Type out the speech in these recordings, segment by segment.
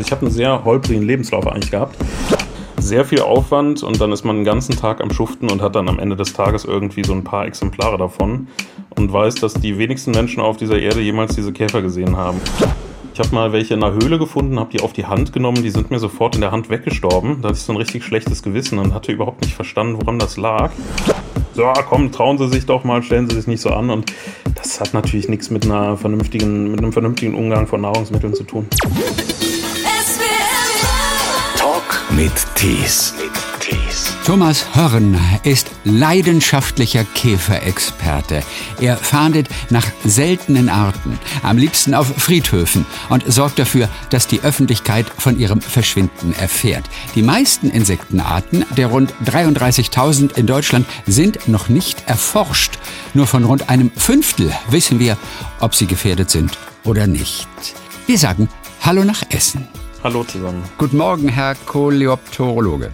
Ich habe einen sehr holprigen Lebenslauf eigentlich gehabt. Sehr viel Aufwand und dann ist man den ganzen Tag am Schuften und hat dann am Ende des Tages irgendwie so ein paar Exemplare davon und weiß, dass die wenigsten Menschen auf dieser Erde jemals diese Käfer gesehen haben. Ich habe mal welche in einer Höhle gefunden, habe die auf die Hand genommen, die sind mir sofort in der Hand weggestorben. Da hatte ich so ein richtig schlechtes Gewissen und hatte überhaupt nicht verstanden, woran das lag. So, komm, trauen Sie sich doch mal, stellen Sie sich nicht so an. Und das hat natürlich nichts mit einer vernünftigen, mit einem vernünftigen Umgang von Nahrungsmitteln zu tun. Mit Tees. Thomas Hörn ist leidenschaftlicher Käferexperte. Er fahndet nach seltenen Arten, am liebsten auf Friedhöfen und sorgt dafür, dass die Öffentlichkeit von ihrem Verschwinden erfährt. Die meisten Insektenarten, der rund 33.000 in Deutschland, sind noch nicht erforscht. Nur von rund einem Fünftel wissen wir, ob sie gefährdet sind oder nicht. Wir sagen Hallo nach Essen. Hallo zusammen. Guten Morgen, Herr Koleopterologe.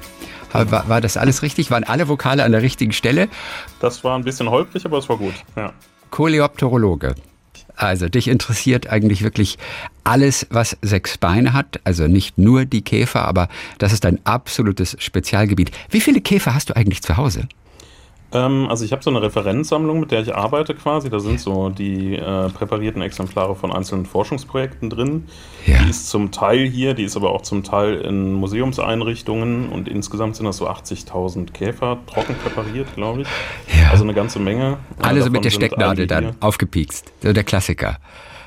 War, war, das alles richtig? Waren alle Vokale an der richtigen Stelle? Das war ein bisschen holprig, aber es war gut. Ja. Koleopterologe. Also dich interessiert eigentlich wirklich alles, was sechs Beine hat. Also nicht nur die Käfer, aber das ist ein absolutes Spezialgebiet. Wie viele Käfer hast du eigentlich zu Hause? Ähm, also ich habe so eine Referenzsammlung, mit der ich arbeite quasi. Da sind so die äh, präparierten Exemplare von einzelnen Forschungsprojekten drin. Ja. Die ist zum Teil hier, die ist aber auch zum Teil in Museumseinrichtungen und insgesamt sind das so 80.000 Käfer trocken präpariert, glaube ich. Ja. Also eine ganze Menge. Alle so mit der Stecknadel dann aufgepiekst. So der Klassiker.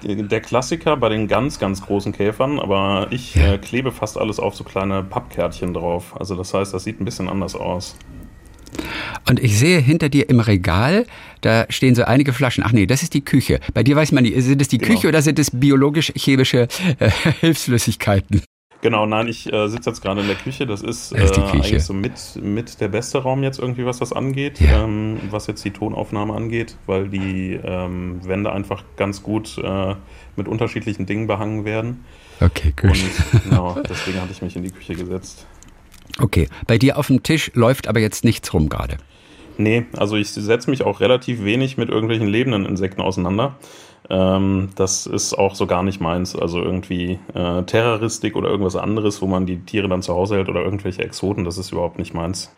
Der Klassiker bei den ganz, ganz großen Käfern, aber ich ja. äh, klebe fast alles auf so kleine Pappkärtchen drauf. Also das heißt, das sieht ein bisschen anders aus. Und ich sehe hinter dir im Regal, da stehen so einige Flaschen. Ach nee, das ist die Küche. Bei dir weiß man nicht, sind es die genau. Küche oder sind es biologisch-chemische äh, Hilfsflüssigkeiten? Genau, nein, ich äh, sitze jetzt gerade in der Küche. Das ist, das ist äh, eigentlich so mit, mit der beste Raum jetzt irgendwie, was das angeht, ja. ähm, was jetzt die Tonaufnahme angeht, weil die ähm, Wände einfach ganz gut äh, mit unterschiedlichen Dingen behangen werden. Okay, gut. Und genau, deswegen hatte ich mich in die Küche gesetzt. Okay, bei dir auf dem Tisch läuft aber jetzt nichts rum gerade. Nee, also ich setze mich auch relativ wenig mit irgendwelchen lebenden Insekten auseinander. Ähm, das ist auch so gar nicht meins. Also irgendwie äh, Terroristik oder irgendwas anderes, wo man die Tiere dann zu Hause hält oder irgendwelche Exoten, das ist überhaupt nicht meins.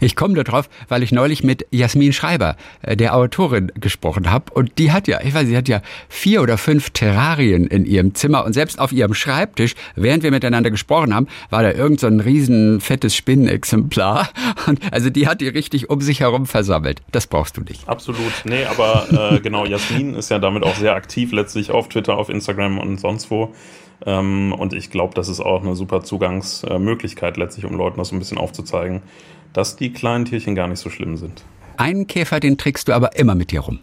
Ich komme darauf, weil ich neulich mit Jasmin Schreiber, äh, der Autorin, gesprochen habe. Und die hat ja, ich weiß, sie hat ja vier oder fünf Terrarien in ihrem Zimmer. Und selbst auf ihrem Schreibtisch, während wir miteinander gesprochen haben, war da irgend so ein riesen fettes Spinnenexemplar. Und also die hat die richtig um sich herum versammelt. Das brauchst du nicht. Absolut. Nee, aber äh, genau, Jasmin ist ja damit auch sehr aktiv letztlich auf Twitter, auf Instagram und sonst wo. Ähm, und ich glaube, das ist auch eine super Zugangsmöglichkeit letztlich, um Leuten das so ein bisschen aufzuzeigen, dass die kleinen Tierchen gar nicht so schlimm sind. Einen Käfer, den trägst du aber immer mit dir rum.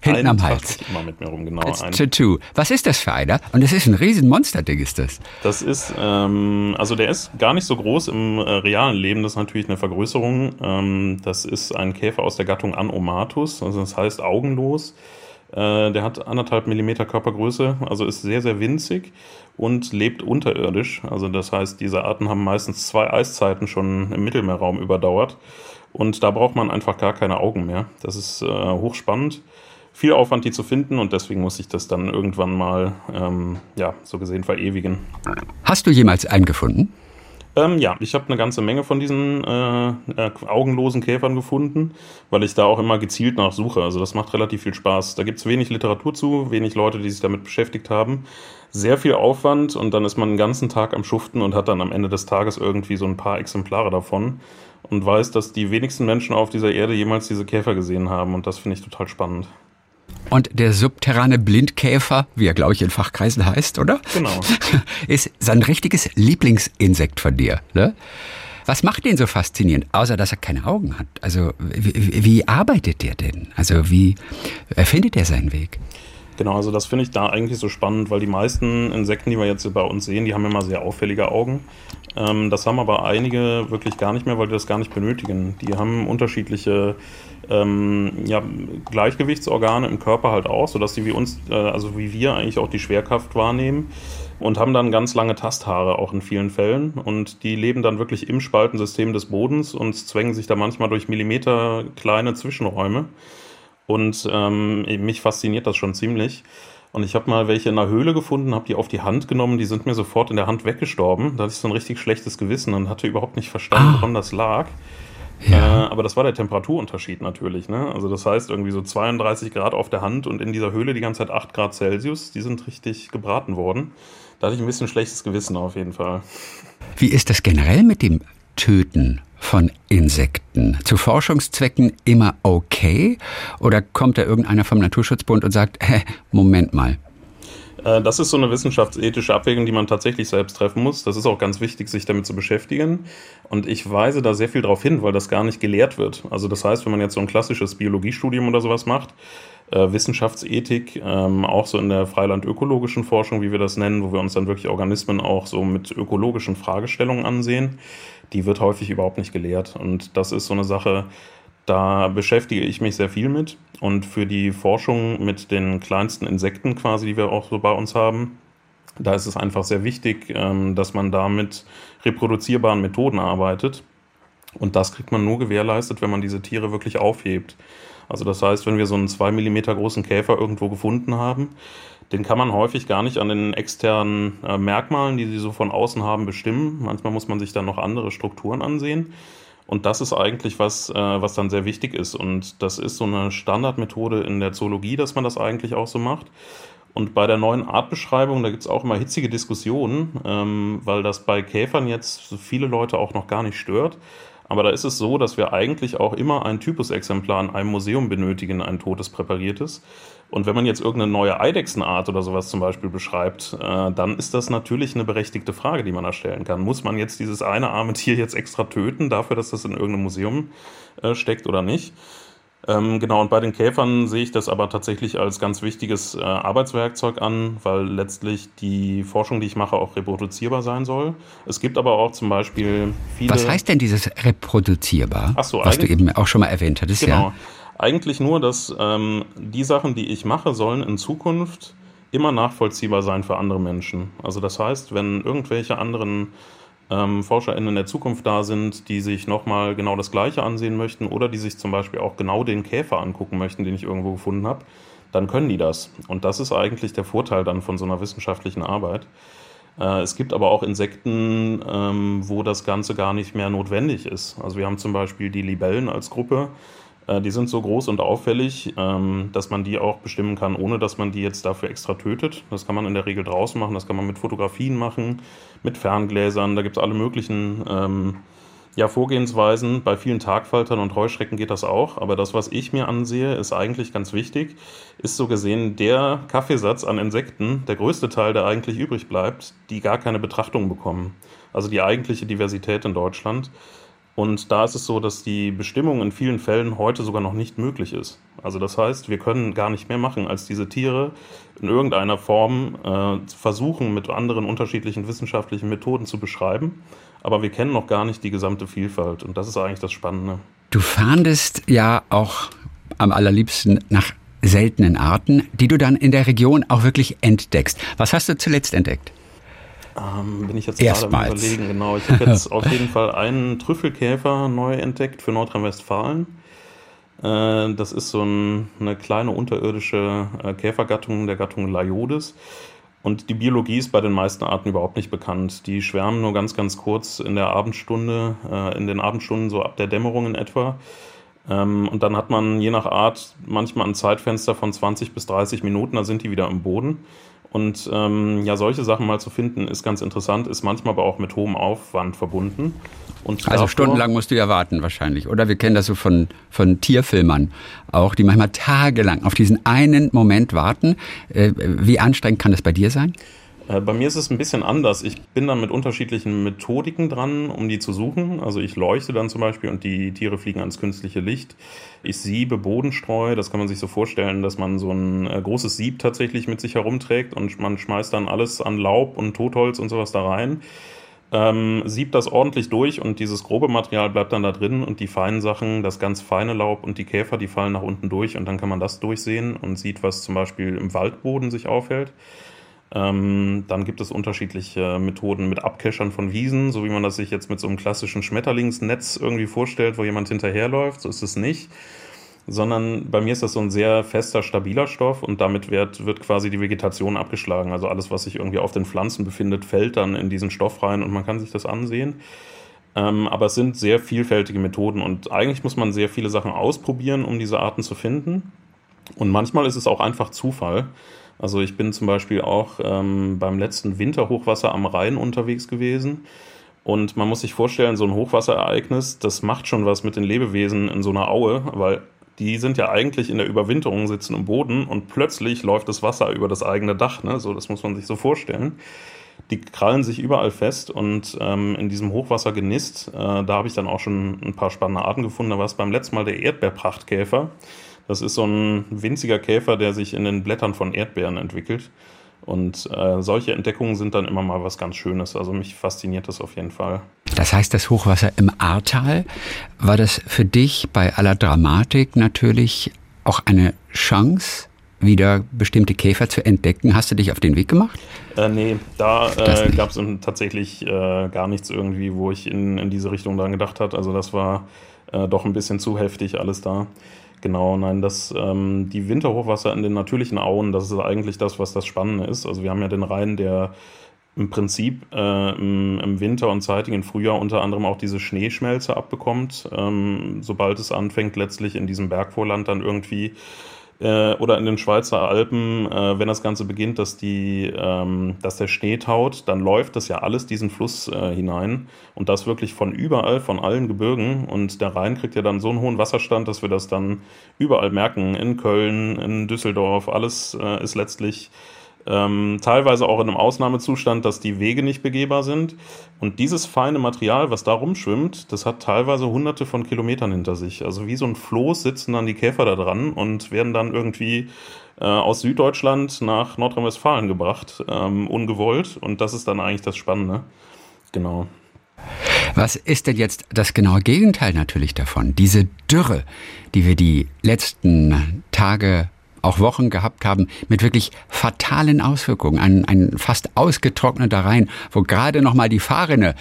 Hinten am Hals. Immer mit mir rum, genau. Als Tattoo. Was ist das für einer? Und das ist ein riesen Monsterding, ist das. Das ist, ähm, also der ist gar nicht so groß im äh, realen Leben. Das ist natürlich eine Vergrößerung. Ähm, das ist ein Käfer aus der Gattung Anomatus. Also das heißt augenlos. Äh, der hat anderthalb Millimeter Körpergröße, also ist sehr, sehr winzig und lebt unterirdisch. Also das heißt, diese Arten haben meistens zwei Eiszeiten schon im Mittelmeerraum überdauert. Und da braucht man einfach gar keine Augen mehr. Das ist äh, hochspannend. Viel Aufwand, die zu finden und deswegen muss ich das dann irgendwann mal, ähm, ja, so gesehen verewigen. Hast du jemals einen gefunden? Ähm, ja, ich habe eine ganze Menge von diesen äh, äh, augenlosen Käfern gefunden, weil ich da auch immer gezielt nachsuche. Also das macht relativ viel Spaß. Da gibt es wenig Literatur zu, wenig Leute, die sich damit beschäftigt haben. Sehr viel Aufwand und dann ist man den ganzen Tag am Schuften und hat dann am Ende des Tages irgendwie so ein paar Exemplare davon und weiß, dass die wenigsten Menschen auf dieser Erde jemals diese Käfer gesehen haben und das finde ich total spannend. Und der subterrane Blindkäfer, wie er, glaube ich, in Fachkreisen heißt, oder? Genau. Ist sein richtiges Lieblingsinsekt von dir. Ne? Was macht den so faszinierend, außer dass er keine Augen hat? Also wie, wie arbeitet der denn? Also wie erfindet er seinen Weg? Genau, also das finde ich da eigentlich so spannend, weil die meisten Insekten, die wir jetzt bei uns sehen, die haben immer sehr auffällige Augen. Ähm, das haben aber einige wirklich gar nicht mehr, weil die das gar nicht benötigen. Die haben unterschiedliche ähm, ja, Gleichgewichtsorgane im Körper halt auch, sodass sie wie uns, äh, also wie wir eigentlich auch die Schwerkraft wahrnehmen und haben dann ganz lange Tasthaare auch in vielen Fällen und die leben dann wirklich im Spaltensystem des Bodens und zwängen sich da manchmal durch Millimeter kleine Zwischenräume und ähm, mich fasziniert das schon ziemlich. Und ich habe mal welche in der Höhle gefunden, habe die auf die Hand genommen, die sind mir sofort in der Hand weggestorben. Da hatte ich so ein richtig schlechtes Gewissen und hatte überhaupt nicht verstanden, ah. woran das lag. Ja. Äh, aber das war der Temperaturunterschied natürlich. Ne? Also das heißt irgendwie so 32 Grad auf der Hand und in dieser Höhle die ganze Zeit 8 Grad Celsius. Die sind richtig gebraten worden. Da hatte ich ein bisschen schlechtes Gewissen auf jeden Fall. Wie ist das generell mit dem Töten von Insekten? Zu Forschungszwecken immer okay? Oder kommt da irgendeiner vom Naturschutzbund und sagt, hä, Moment mal, das ist so eine wissenschaftsethische Abwägung, die man tatsächlich selbst treffen muss. Das ist auch ganz wichtig, sich damit zu beschäftigen. Und ich weise da sehr viel darauf hin, weil das gar nicht gelehrt wird. Also das heißt, wenn man jetzt so ein klassisches Biologiestudium oder sowas macht, äh, Wissenschaftsethik, ähm, auch so in der freilandökologischen Forschung, wie wir das nennen, wo wir uns dann wirklich Organismen auch so mit ökologischen Fragestellungen ansehen, die wird häufig überhaupt nicht gelehrt. Und das ist so eine Sache, da beschäftige ich mich sehr viel mit. Und für die Forschung mit den kleinsten Insekten quasi, die wir auch so bei uns haben, da ist es einfach sehr wichtig, ähm, dass man da mit reproduzierbaren Methoden arbeitet. Und das kriegt man nur gewährleistet, wenn man diese Tiere wirklich aufhebt. Also das heißt, wenn wir so einen zwei Millimeter großen Käfer irgendwo gefunden haben, den kann man häufig gar nicht an den externen äh, Merkmalen, die sie so von außen haben, bestimmen. Manchmal muss man sich dann noch andere Strukturen ansehen. Und das ist eigentlich was, äh, was dann sehr wichtig ist. Und das ist so eine Standardmethode in der Zoologie, dass man das eigentlich auch so macht. Und bei der neuen Artbeschreibung, da gibt es auch immer hitzige Diskussionen, ähm, weil das bei Käfern jetzt viele Leute auch noch gar nicht stört. Aber da ist es so, dass wir eigentlich auch immer ein Typusexemplar in einem Museum benötigen, ein totes präpariertes. Und wenn man jetzt irgendeine neue Eidechsenart oder sowas zum Beispiel beschreibt, äh, dann ist das natürlich eine berechtigte Frage, die man da stellen kann. Muss man jetzt dieses eine arme Tier jetzt extra töten, dafür, dass das in irgendeinem Museum äh, steckt oder nicht? Ähm, genau, und bei den Käfern sehe ich das aber tatsächlich als ganz wichtiges äh, Arbeitswerkzeug an, weil letztlich die Forschung, die ich mache, auch reproduzierbar sein soll. Es gibt aber auch zum Beispiel viele. Was heißt denn dieses reproduzierbar? Ach so, was du eben auch schon mal erwähnt hattest, genau. ja. Eigentlich nur, dass ähm, die Sachen, die ich mache, sollen in Zukunft immer nachvollziehbar sein für andere Menschen. Also das heißt, wenn irgendwelche anderen ähm, ForscherInnen in der Zukunft da sind, die sich nochmal genau das Gleiche ansehen möchten oder die sich zum Beispiel auch genau den Käfer angucken möchten, den ich irgendwo gefunden habe, dann können die das. Und das ist eigentlich der Vorteil dann von so einer wissenschaftlichen Arbeit. Äh, es gibt aber auch Insekten, ähm, wo das Ganze gar nicht mehr notwendig ist. Also wir haben zum Beispiel die Libellen als Gruppe, die sind so groß und auffällig, ähm, dass man die auch bestimmen kann, ohne dass man die jetzt dafür extra tötet. Das kann man in der Regel draußen machen, das kann man mit Fotografien machen, mit Ferngläsern, da gibt es alle möglichen ähm, ja, Vorgehensweisen. Bei vielen Tagfaltern und Heuschrecken geht das auch. Aber das, was ich mir ansehe, ist eigentlich ganz wichtig, ist so gesehen der Kaffeesatz an Insekten, der größte Teil, der eigentlich übrig bleibt, die gar keine Betrachtung bekommen. Also die eigentliche Diversität in Deutschland. Und da ist es so, dass die Bestimmung in vielen Fällen heute sogar noch nicht möglich ist. Also das heißt, wir können gar nicht mehr machen, als diese Tiere in irgendeiner Form äh, versuchen, mit anderen unterschiedlichen wissenschaftlichen Methoden zu beschreiben. Aber wir kennen noch gar nicht die gesamte Vielfalt. Und das ist eigentlich das Spannende. Du fahndest ja auch am allerliebsten nach seltenen Arten, die du dann in der Region auch wirklich entdeckst. Was hast du zuletzt entdeckt? Ähm, bin ich jetzt gerade am überlegen, genau. Ich habe jetzt auf jeden Fall einen Trüffelkäfer neu entdeckt für Nordrhein-Westfalen. Äh, das ist so ein, eine kleine unterirdische äh, Käfergattung der Gattung Laiodis. Und die Biologie ist bei den meisten Arten überhaupt nicht bekannt. Die schwärmen nur ganz, ganz kurz in der Abendstunde, äh, in den Abendstunden so ab der Dämmerung in etwa. Ähm, und dann hat man je nach Art manchmal ein Zeitfenster von 20 bis 30 Minuten, da sind die wieder im Boden. Und ähm, ja, solche Sachen mal zu finden, ist ganz interessant, ist manchmal aber auch mit hohem Aufwand verbunden. Und also stundenlang musst du ja warten wahrscheinlich. Oder wir kennen das so von, von Tierfilmern auch, die manchmal tagelang auf diesen einen Moment warten. Äh, wie anstrengend kann das bei dir sein? Äh, bei mir ist es ein bisschen anders. Ich bin dann mit unterschiedlichen Methodiken dran, um die zu suchen. Also ich leuchte dann zum Beispiel und die Tiere fliegen ans künstliche Licht. Ich siebe Bodenstreu. Das kann man sich so vorstellen, dass man so ein äh, großes Sieb tatsächlich mit sich herumträgt und man schmeißt dann alles an Laub und Totholz und sowas da rein. Ähm, siebt das ordentlich durch und dieses grobe Material bleibt dann da drin und die feinen Sachen, das ganz feine Laub und die Käfer, die fallen nach unten durch und dann kann man das durchsehen und sieht, was zum Beispiel im Waldboden sich aufhält. Ähm, dann gibt es unterschiedliche Methoden mit Abkeschern von Wiesen, so wie man das sich jetzt mit so einem klassischen Schmetterlingsnetz irgendwie vorstellt, wo jemand hinterherläuft. So ist es nicht. sondern bei mir ist das so ein sehr fester, stabiler Stoff und damit wird, wird quasi die Vegetation abgeschlagen. Also alles, was sich irgendwie auf den Pflanzen befindet, fällt dann in diesen Stoff rein und man kann sich das ansehen. Ähm, aber es sind sehr vielfältige Methoden und eigentlich muss man sehr viele Sachen ausprobieren, um diese Arten zu finden. Und manchmal ist es auch einfach Zufall. Also ich bin zum Beispiel auch ähm, beim letzten Winterhochwasser am Rhein unterwegs gewesen. Und man muss sich vorstellen, so ein Hochwasserereignis, das macht schon was mit den Lebewesen in so einer Aue, weil die sind ja eigentlich in der Überwinterung, sitzen im Boden und plötzlich läuft das Wasser über das eigene Dach. Ne? So, das muss man sich so vorstellen. Die krallen sich überall fest und ähm, in diesem Hochwasser genisst, äh, da habe ich dann auch schon ein paar spannende Arten gefunden. Da war es beim letzten Mal der Erdbeerprachtkäfer. Das ist so ein winziger Käfer, der sich in den Blättern von Erdbeeren entwickelt. Und äh, solche Entdeckungen sind dann immer mal was ganz Schönes. Also mich fasziniert das auf jeden Fall. Das heißt, das Hochwasser im Ahrtal, war das für dich bei aller Dramatik natürlich auch eine Chance, wieder bestimmte Käfer zu entdecken? Hast du dich auf den Weg gemacht? Äh, nee, da äh, gab es tatsächlich äh, gar nichts irgendwie, wo ich in, in diese Richtung dran gedacht habe. Also das war äh, doch ein bisschen zu heftig alles da. Genau, nein, das, ähm, die Winterhochwasser in den natürlichen Auen, das ist eigentlich das, was das Spannende ist. Also wir haben ja den Rhein, der im Prinzip äh, im, im, Winter und zeitigen Frühjahr unter anderem auch diese Schneeschmelze abbekommt, ähm, sobald es anfängt, letztlich in diesem Bergvorland dann irgendwie äh, oder in den Schweizer Alpen, äh, wenn das Ganze beginnt, dass, die, ähm, dass der Schnee taut, dann läuft das ja alles diesen Fluss äh, hinein. Und das wirklich von überall, von allen Gebirgen. Und der Rhein kriegt ja dann so einen hohen Wasserstand, dass wir das dann überall merken, in Köln, in Düsseldorf, alles äh, ist letztlich ähm, teilweise auch in einem Ausnahmezustand, dass die Wege nicht begehbar sind. Und dieses feine Material, was da rumschwimmt, das hat teilweise hunderte von Kilometern hinter sich. Also wie so ein Floß sitzen dann die Käfer da dran und werden dann irgendwie äh, aus Süddeutschland nach Nordrhein-Westfalen gebracht, ähm, ungewollt. Und das ist dann eigentlich das Spannende. Genau. Was ist denn jetzt das genaue Gegenteil natürlich davon? Diese Dürre, die wir die letzten Tage auch Wochen gehabt haben mit wirklich fatalen Auswirkungen. Ein, ein fast ausgetrockneter Rhein, wo gerade noch mal die Fahrrinne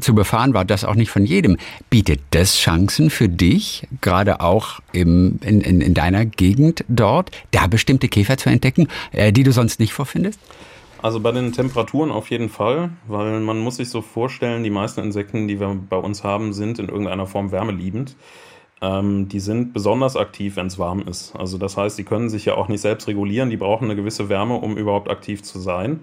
zu befahren war, das auch nicht von jedem. Bietet das Chancen für dich, gerade auch im, in, in, in deiner Gegend dort, da bestimmte Käfer zu entdecken, äh, die du sonst nicht vorfindest? Also bei den Temperaturen auf jeden Fall, weil man muss sich so vorstellen, die meisten Insekten, die wir bei uns haben, sind in irgendeiner Form wärmeliebend. Ähm, die sind besonders aktiv, wenn es warm ist. Also das heißt, die können sich ja auch nicht selbst regulieren, die brauchen eine gewisse Wärme, um überhaupt aktiv zu sein.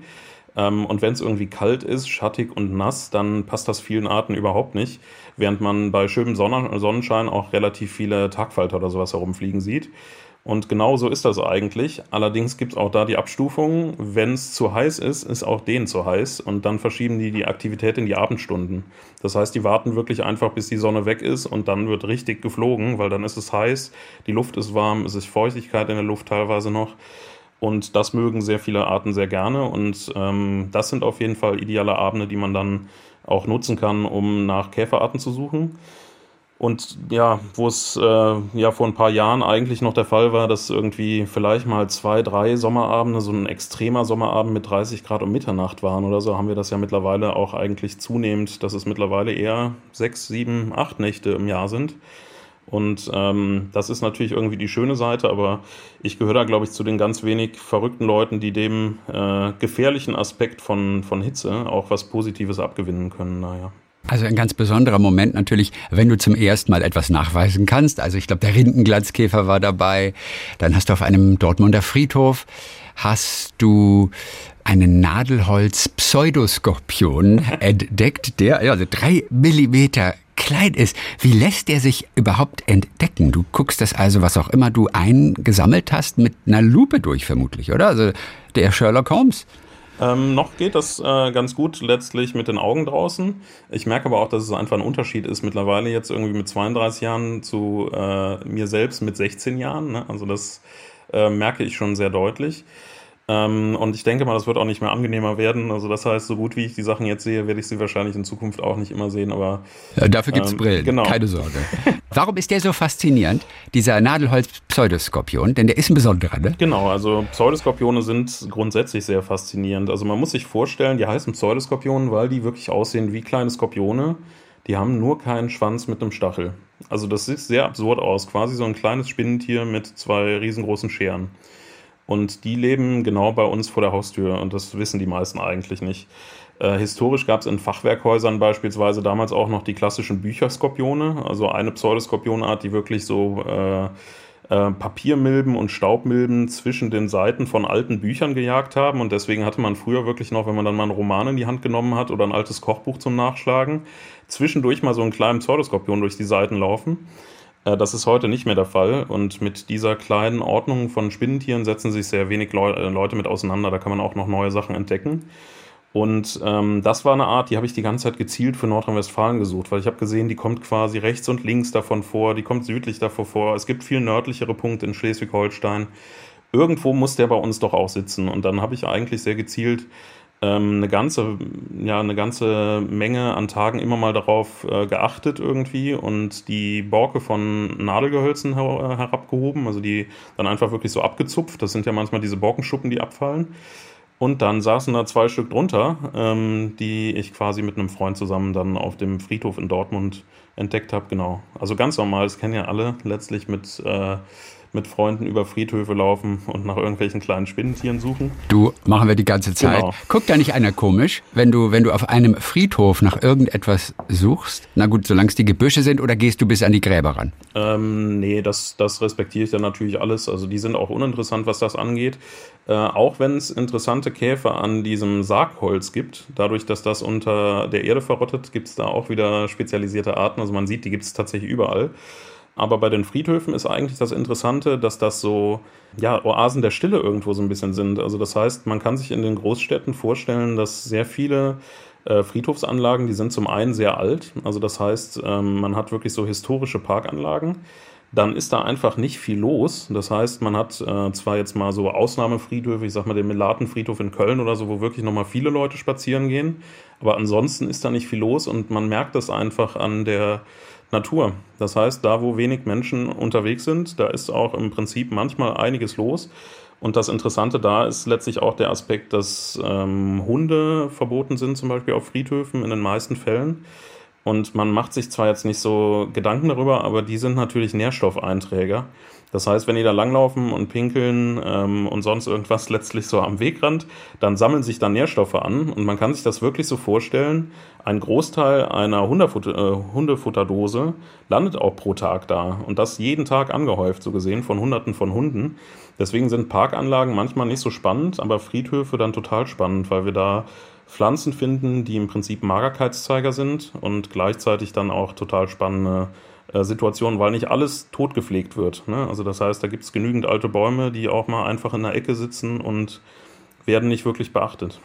Ähm, und wenn es irgendwie kalt ist, schattig und nass, dann passt das vielen Arten überhaupt nicht. Während man bei schönem Sonnenschein auch relativ viele Tagfalter oder sowas herumfliegen sieht. Und genau so ist das eigentlich. Allerdings gibt es auch da die Abstufungen. Wenn es zu heiß ist, ist auch denen zu heiß. Und dann verschieben die die Aktivität in die Abendstunden. Das heißt, die warten wirklich einfach, bis die Sonne weg ist und dann wird richtig geflogen, weil dann ist es heiß, die Luft ist warm, es ist Feuchtigkeit in der Luft teilweise noch. Und das mögen sehr viele Arten sehr gerne. Und ähm, das sind auf jeden Fall ideale Abende, die man dann auch nutzen kann, um nach Käferarten zu suchen. Und ja, wo es äh, ja vor ein paar Jahren eigentlich noch der Fall war, dass irgendwie vielleicht mal zwei, drei Sommerabende, so ein extremer Sommerabend mit 30 Grad um Mitternacht waren oder so, haben wir das ja mittlerweile auch eigentlich zunehmend, dass es mittlerweile eher sechs, sieben, acht Nächte im Jahr sind. Und ähm, das ist natürlich irgendwie die schöne Seite, aber ich gehöre da, glaube ich, zu den ganz wenig verrückten Leuten, die dem äh, gefährlichen Aspekt von, von Hitze auch was Positives abgewinnen können. Naja. Also ein ganz besonderer Moment natürlich, wenn du zum ersten Mal etwas nachweisen kannst. Also ich glaube, der Rindenglanzkäfer war dabei. Dann hast du auf einem Dortmunder Friedhof, hast du einen Nadelholz-Pseudoskorpion entdeckt, der also drei Millimeter klein ist. Wie lässt der sich überhaupt entdecken? Du guckst das also, was auch immer du eingesammelt hast, mit einer Lupe durch vermutlich, oder? Also der Sherlock Holmes. Ähm, noch geht das äh, ganz gut letztlich mit den Augen draußen. Ich merke aber auch, dass es einfach ein Unterschied ist mittlerweile jetzt irgendwie mit 32 Jahren zu äh, mir selbst mit 16 Jahren. Ne? Also das äh, merke ich schon sehr deutlich. Ähm, und ich denke mal, das wird auch nicht mehr angenehmer werden. Also das heißt, so gut wie ich die Sachen jetzt sehe, werde ich sie wahrscheinlich in Zukunft auch nicht immer sehen. Aber ja, dafür gibt's ähm, Brillen, genau. keine Sorge. Warum ist der so faszinierend, dieser Nadelholz-Pseudoskorpion? Denn der ist ein besonderer, ne? Genau, also Pseudoskorpione sind grundsätzlich sehr faszinierend. Also man muss sich vorstellen, die heißen Pseudoskorpionen, weil die wirklich aussehen wie kleine Skorpione die haben nur keinen Schwanz mit einem Stachel. Also das sieht sehr absurd aus, quasi so ein kleines Spinnentier mit zwei riesengroßen Scheren. Und die leben genau bei uns vor der Haustür und das wissen die meisten eigentlich nicht. Äh, historisch gab es in Fachwerkhäusern beispielsweise damals auch noch die klassischen Bücherskorpione, also eine Pseudoskorpionart, die wirklich so äh, äh, Papiermilben und Staubmilben zwischen den Seiten von alten Büchern gejagt haben. Und deswegen hatte man früher wirklich noch, wenn man dann mal einen Roman in die Hand genommen hat oder ein altes Kochbuch zum Nachschlagen, zwischendurch mal so einen kleinen Pseudoskorpion durch die Seiten laufen. Äh, das ist heute nicht mehr der Fall und mit dieser kleinen Ordnung von Spinnentieren setzen sich sehr wenig äh, Leute mit auseinander. Da kann man auch noch neue Sachen entdecken. Und ähm, das war eine Art, die habe ich die ganze Zeit gezielt für Nordrhein-Westfalen gesucht, weil ich habe gesehen, die kommt quasi rechts und links davon vor, die kommt südlich davor vor. Es gibt viel nördlichere Punkte in Schleswig-Holstein. Irgendwo muss der bei uns doch auch sitzen. Und dann habe ich eigentlich sehr gezielt ähm, eine ganze, ja, eine ganze Menge an Tagen immer mal darauf äh, geachtet irgendwie und die Borke von Nadelgehölzen her äh, herabgehoben, also die dann einfach wirklich so abgezupft. Das sind ja manchmal diese Borkenschuppen, die abfallen. Und dann saßen da zwei Stück drunter, ähm, die ich quasi mit einem Freund zusammen dann auf dem Friedhof in Dortmund entdeckt habe. Genau. Also ganz normal, das kennen ja alle letztlich mit äh, mit Freunden über Friedhöfe laufen und nach irgendwelchen kleinen Spinnentieren suchen. Du, machen wir die ganze Zeit. Genau. Guckt da nicht einer komisch, wenn du, wenn du auf einem Friedhof nach irgendetwas suchst? Na gut, solange es die Gebüsche sind oder gehst du bis an die Gräber ran? Ähm, nee, das, das respektiere ich dann natürlich alles. Also die sind auch uninteressant, was das angeht. Äh, auch wenn es interessante Käfer an diesem Sargholz gibt, dadurch, dass das unter der Erde verrottet, gibt es da auch wieder spezialisierte Arten. Also man sieht, die gibt es tatsächlich überall. Aber bei den Friedhöfen ist eigentlich das Interessante, dass das so ja, Oasen der Stille irgendwo so ein bisschen sind. Also das heißt, man kann sich in den Großstädten vorstellen, dass sehr viele äh, Friedhofsanlagen, die sind zum einen sehr alt. Also das heißt, ähm, man hat wirklich so historische Parkanlagen. Dann ist da einfach nicht viel los. Das heißt, man hat äh, zwar jetzt mal so Ausnahmefriedhöfe, ich sag mal den Melatenfriedhof in Köln oder so, wo wirklich nochmal viele Leute spazieren gehen. Aber ansonsten ist da nicht viel los und man merkt das einfach an der Natur. Das heißt, da wo wenig Menschen unterwegs sind, da ist auch im Prinzip manchmal einiges los. Und das Interessante da ist letztlich auch der Aspekt, dass ähm, Hunde verboten sind, zum Beispiel auf Friedhöfen in den meisten Fällen. Und man macht sich zwar jetzt nicht so Gedanken darüber, aber die sind natürlich Nährstoffeinträger. Das heißt, wenn die da langlaufen und pinkeln ähm, und sonst irgendwas letztlich so am Wegrand, dann sammeln sich da Nährstoffe an und man kann sich das wirklich so vorstellen, ein Großteil einer Hundefutter, äh, Hundefutterdose landet auch pro Tag da und das jeden Tag angehäuft, so gesehen, von Hunderten von Hunden. Deswegen sind Parkanlagen manchmal nicht so spannend, aber Friedhöfe dann total spannend, weil wir da Pflanzen finden, die im Prinzip Magerkeitszeiger sind und gleichzeitig dann auch total spannende äh, Situationen, weil nicht alles totgepflegt wird. Ne? Also das heißt, da gibt es genügend alte Bäume, die auch mal einfach in der Ecke sitzen und werden nicht wirklich beachtet.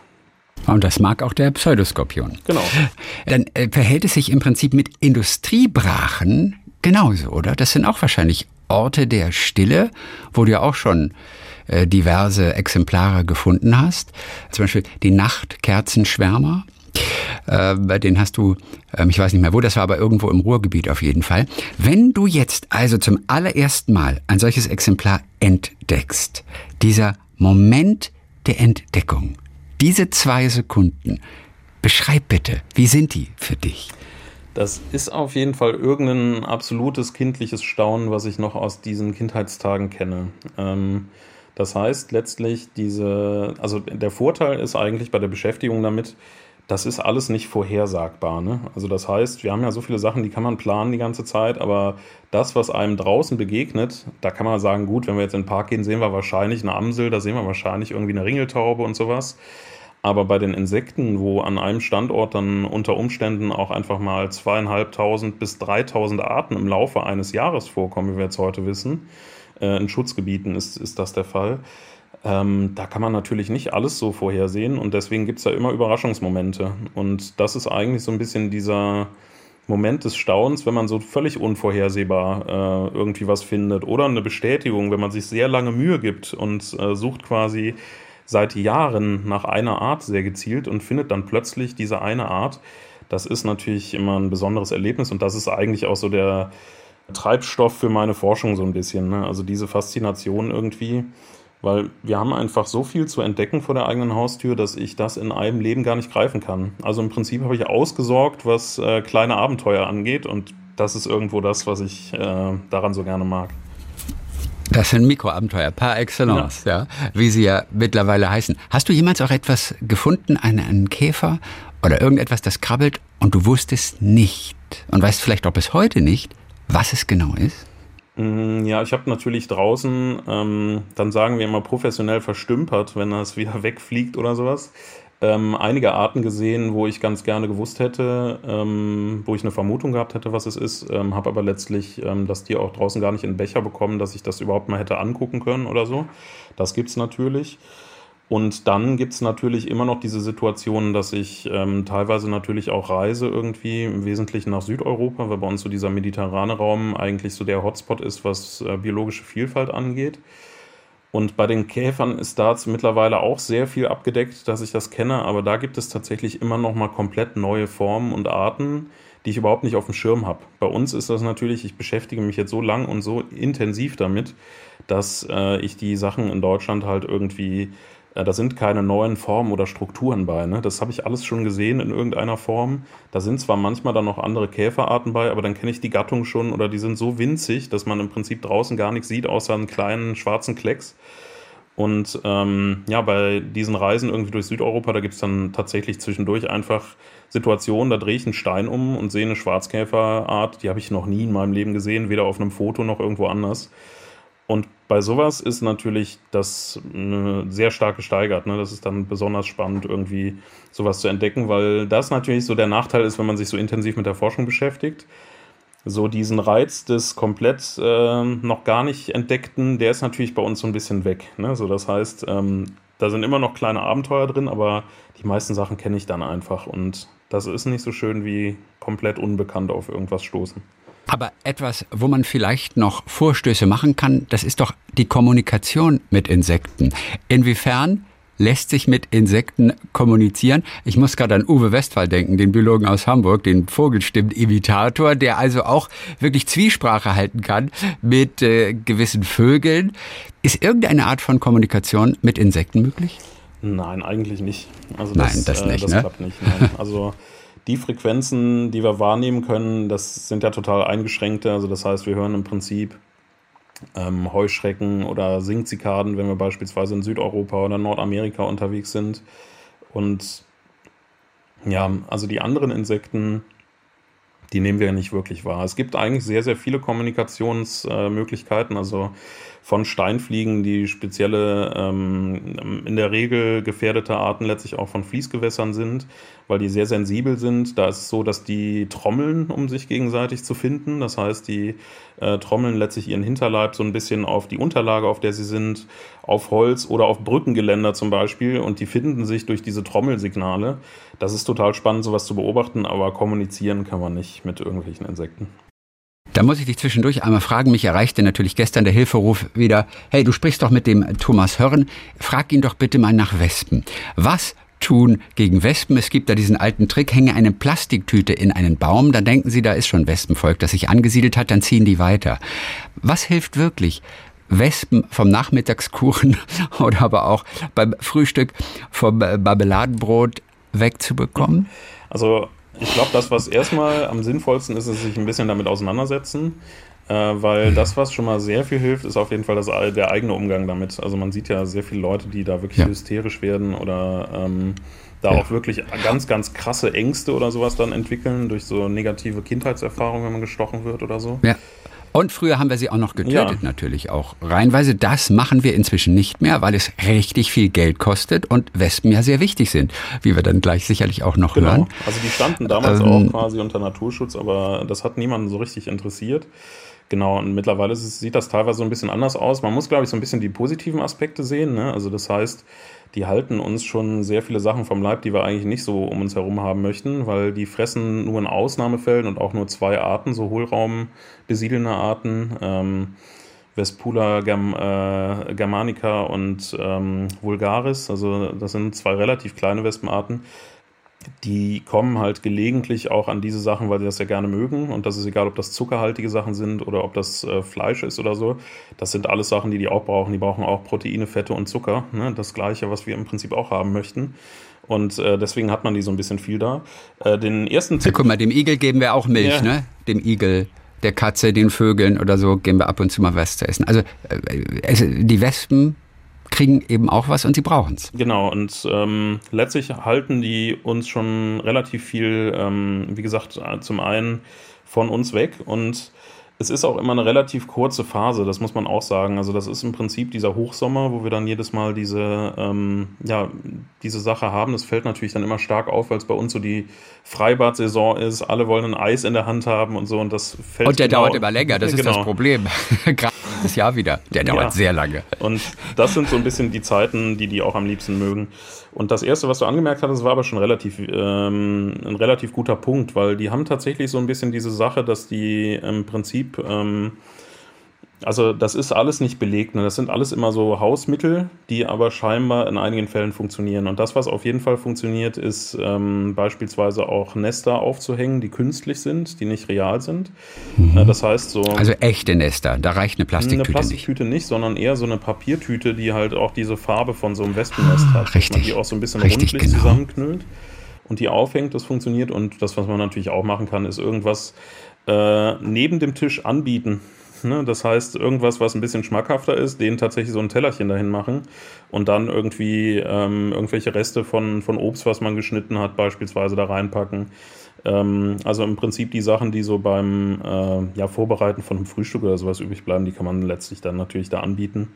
Und das mag auch der Pseudoskorpion. Genau. Dann äh, verhält es sich im Prinzip mit Industriebrachen genauso, oder? Das sind auch wahrscheinlich Orte der Stille, wo du ja auch schon äh, diverse Exemplare gefunden hast. Zum Beispiel die Nachtkerzenschwärmer. Äh, den hast du, äh, ich weiß nicht mehr wo, das war aber irgendwo im Ruhrgebiet auf jeden Fall. Wenn du jetzt also zum allerersten Mal ein solches Exemplar entdeckst, dieser Moment der Entdeckung, diese zwei Sekunden, beschreib bitte, wie sind die für dich? Das ist auf jeden Fall irgendein absolutes kindliches Staunen, was ich noch aus diesen Kindheitstagen kenne. Ähm, das heißt letztlich diese, also der Vorteil ist eigentlich bei der Beschäftigung damit, das ist alles nicht vorhersagbar. Ne? Also das heißt, wir haben ja so viele Sachen, die kann man planen die ganze Zeit, aber das, was einem draußen begegnet, da kann man sagen, gut, wenn wir jetzt in den Park gehen, sehen wir wahrscheinlich eine Amsel, da sehen wir wahrscheinlich irgendwie eine Ringeltaube und sowas. Aber bei den Insekten, wo an einem Standort dann unter Umständen auch einfach mal zweieinhalbtausend bis dreitausend Arten im Laufe eines Jahres vorkommen, wie wir jetzt heute wissen, äh, in Schutzgebieten ist, ist das der Fall ähm, da kann man natürlich nicht alles so vorhersehen und deswegen gibt es da immer Überraschungsmomente. Und das ist eigentlich so ein bisschen dieser Moment des Staunens, wenn man so völlig unvorhersehbar äh, irgendwie was findet. Oder eine Bestätigung, wenn man sich sehr lange Mühe gibt und äh, sucht quasi seit Jahren nach einer Art sehr gezielt und findet dann plötzlich diese eine Art. Das ist natürlich immer ein besonderes Erlebnis und das ist eigentlich auch so der Treibstoff für meine Forschung so ein bisschen. Ne? Also diese Faszination irgendwie Weil wir haben einfach so viel zu entdecken vor der eigenen Haustür, dass ich das in einem Leben gar nicht greifen kann. Also im Prinzip habe ich ausgesorgt, was äh, kleine Abenteuer angeht und das ist irgendwo das, was ich äh, daran so gerne mag. Das sind Mikroabenteuer par excellence, ja. ja. wie sie ja mittlerweile heißen. Hast du jemals auch etwas gefunden, einen, einen Käfer oder irgendetwas, das krabbelt und du wusstest nicht und weißt vielleicht auch bis heute nicht, was es genau ist? Mm, ja, ich habe natürlich draußen, ähm, dann sagen wir immer professionell verstümpert, wenn das wieder wegfliegt oder sowas. Ähm, einige Arten gesehen, wo ich ganz gerne gewusst hätte, ähm, wo ich eine Vermutung gehabt hätte, was es ist, ähm, habe aber letztlich ähm, das Tier auch draußen gar nicht in den Becher bekommen, dass ich das überhaupt mal hätte angucken können oder so. Das gibt es natürlich. Und dann gibt es natürlich immer noch diese Situation, dass ich ähm, teilweise natürlich auch reise irgendwie, im Wesentlichen nach Südeuropa, weil bei uns so dieser mediterrane Raum eigentlich so der Hotspot ist, was äh, biologische Vielfalt angeht. Und bei den Käfern ist da mittlerweile auch sehr viel abgedeckt, dass ich das kenne, aber da gibt es tatsächlich immer noch mal komplett neue Formen und Arten, die ich überhaupt nicht auf dem Schirm habe. Bei uns ist das natürlich, ich beschäftige mich jetzt so lang und so intensiv damit, dass äh, ich die Sachen in Deutschland halt irgendwie da sind keine neuen Formen oder Strukturen bei. Ne? Das habe ich alles schon gesehen in irgendeiner Form. Da sind zwar manchmal dann noch andere Käferarten bei, aber dann kenne ich die Gattung schon oder die sind so winzig, dass man im Prinzip draußen gar nichts sieht, außer einen kleinen schwarzen Klecks. Und ähm, ja, bei diesen Reisen irgendwie durch Südeuropa, da gibt es dann tatsächlich zwischendurch einfach Situationen, da drehe ich einen Stein um und sehe eine Schwarzkäferart, die habe ich noch nie in meinem Leben gesehen, weder auf einem Foto noch irgendwo anders. Und bei sowas ist natürlich das äh, sehr stark gesteigert. Ne? Das ist dann besonders spannend, irgendwie sowas zu entdecken, weil das natürlich so der Nachteil ist, wenn man sich so intensiv mit der Forschung beschäftigt. So diesen Reiz des komplett äh, noch gar nicht entdeckten, der ist natürlich bei uns so ein bisschen weg. Ne? So, das heißt, ähm, da sind immer noch kleine Abenteuer drin, aber die meisten Sachen kenne ich dann einfach. Und das ist nicht so schön wie komplett unbekannt auf irgendwas stoßen. Aber etwas, wo man vielleicht noch Vorstöße machen kann, das ist doch die Kommunikation mit Insekten. Inwiefern lässt sich mit Insekten kommunizieren. Ich muss gerade an Uwe Westphal denken, den Biologen aus Hamburg, den Vogelstimmen-Imitator, der also auch wirklich Zwiesprache halten kann mit äh, gewissen Vögeln. Ist irgendeine Art von Kommunikation mit Insekten möglich? Nein, eigentlich nicht. Also das, Nein, das nicht. Äh, das ne? klappt nicht. Nein. Also die Frequenzen, die wir wahrnehmen können, das sind ja total eingeschränkte. Also das heißt, wir hören im Prinzip ähm, Heuschrecken oder Singzikaden, wenn wir beispielsweise in Südeuropa oder Nordamerika unterwegs sind. Und ja, also die anderen Insekten, die nehmen wir nicht wirklich wahr. Es gibt eigentlich sehr, sehr viele Kommunikationsmöglichkeiten. Also von Steinfliegen, die spezielle, ähm, in der Regel gefährdete Arten letztlich auch von Fließgewässern sind, weil die sehr sensibel sind. Da ist es so, dass die trommeln, um sich gegenseitig zu finden. Das heißt, die äh, trommeln letztlich ihren Hinterleib so ein bisschen auf die Unterlage, auf der sie sind, auf Holz oder auf Brückengeländer zum Beispiel und die finden sich durch diese Trommelsignale. Das ist total spannend, sowas zu beobachten, aber kommunizieren kann man nicht mit irgendwelchen Insekten. Da muss ich dich zwischendurch einmal fragen. Mich erreichte natürlich gestern der Hilferuf wieder. Hey, du sprichst doch mit dem Thomas Hörn. Frag ihn doch bitte mal nach Wespen. Was tun gegen Wespen? Es gibt da diesen alten Trick, hänge eine Plastiktüte in einen Baum, dann denken sie, da ist schon Wespenvolk, das sich angesiedelt hat, dann ziehen die weiter. Was hilft wirklich? Wespen vom Nachmittagskuchen oder aber auch beim Frühstück vom Marmeladenbrot wegzubekommen? Also ich glaube, das, was erstmal am sinnvollsten ist, ist sich ein bisschen damit auseinandersetzen. Äh, weil das, was schon mal sehr viel hilft, ist auf jeden Fall das, der eigene Umgang damit. Also man sieht ja sehr viele Leute, die da wirklich ja. hysterisch werden oder ähm, da ja. auch wirklich ganz, ganz krasse Ängste oder sowas dann entwickeln durch so negative Kindheitserfahrungen, wenn man gestochen wird oder so. Ja. Und früher haben wir sie auch noch getötet, ja. natürlich auch. Reinweise, das machen wir inzwischen nicht mehr, weil es richtig viel Geld kostet und Wespen ja sehr wichtig sind, wie wir dann gleich sicherlich auch noch genau. hören. Also die standen damals ähm, auch quasi unter Naturschutz, aber das hat niemanden so richtig interessiert. Genau, und mittlerweile sieht das teilweise so ein bisschen anders aus. Man muss, glaube ich, so ein bisschen die positiven Aspekte sehen. Ne? Also das heißt, die halten uns schon sehr viele Sachen vom Leib, die wir eigentlich nicht so um uns herum haben möchten, weil die fressen nur in Ausnahmefällen und auch nur zwei Arten, so Hohlraum besiedelnde Arten. Ähm, Vespula Gam, äh, Germanica und ähm, Vulgaris, also das sind zwei relativ kleine Wespenarten. Die kommen halt gelegentlich auch an diese Sachen, weil sie das ja gerne mögen. Und das ist egal, ob das zuckerhaltige Sachen sind oder ob das äh, Fleisch ist oder so. Das sind alles Sachen, die die auch brauchen. Die brauchen auch Proteine, Fette und Zucker. Ne? Das Gleiche, was wir im Prinzip auch haben möchten. Und äh, deswegen hat man die so ein bisschen viel da. Äh, den ersten Tipp. Ja, guck mal, dem Igel geben wir auch Milch, ja. ne? Dem Igel der Katze, den Vögeln oder so, geben wir ab und zu mal was zu essen. Also äh, die Wespen kriegen eben auch was und sie brauchen es. Genau, und ähm, letztlich halten die uns schon relativ viel, ähm, wie gesagt, zum einen von uns weg und es ist auch immer eine relativ kurze Phase, das muss man auch sagen. Also das ist im Prinzip dieser Hochsommer, wo wir dann jedes Mal diese, ähm, ja, diese Sache haben. Das fällt natürlich dann immer stark auf, weil es bei uns so die Freibad-Saison ist. Alle wollen ein Eis in der Hand haben und so und das fällt Und der genau, dauert immer länger, das ist genau. das Problem. Dieses Jahr wieder. Der dauert ja. sehr lange. Und das sind so ein bisschen die Zeiten, die die auch am liebsten mögen. Und das erste, was du angemerkt hattest, war aber schon relativ ähm, ein relativ guter Punkt, weil die haben tatsächlich so ein bisschen diese Sache, dass die im Prinzip ähm, also das ist alles nicht belegt. Ne? Das sind alles immer so Hausmittel, die aber scheinbar in einigen Fällen funktionieren. Und das, was auf jeden Fall funktioniert, ist ähm, beispielsweise auch Nester aufzuhängen, die künstlich sind, die nicht real sind. Mhm. Äh, das heißt so. Also echte Nester, da reicht eine Plastiktüte. Eine Plastiktüte nicht. nicht, sondern eher so eine Papiertüte, die halt auch diese Farbe von so einem Wespennest ah, hat. Richtig. Die auch so ein bisschen Richtig, rundlich genau. zusammenknüllt und die aufhängt, das funktioniert. Und das, was man natürlich auch machen kann, ist irgendwas äh, neben dem Tisch anbieten Ne? Das heißt, irgendwas, was ein bisschen schmackhafter ist, denen tatsächlich so ein Tellerchen dahin machen und dann irgendwie ähm, irgendwelche Reste von, von Obst, was man geschnitten hat, beispielsweise da reinpacken. Ähm, also im Prinzip die Sachen, die so beim äh, ja, Vorbereiten von einem Frühstück oder sowas übrig bleiben, die kann man letztlich dann natürlich da anbieten.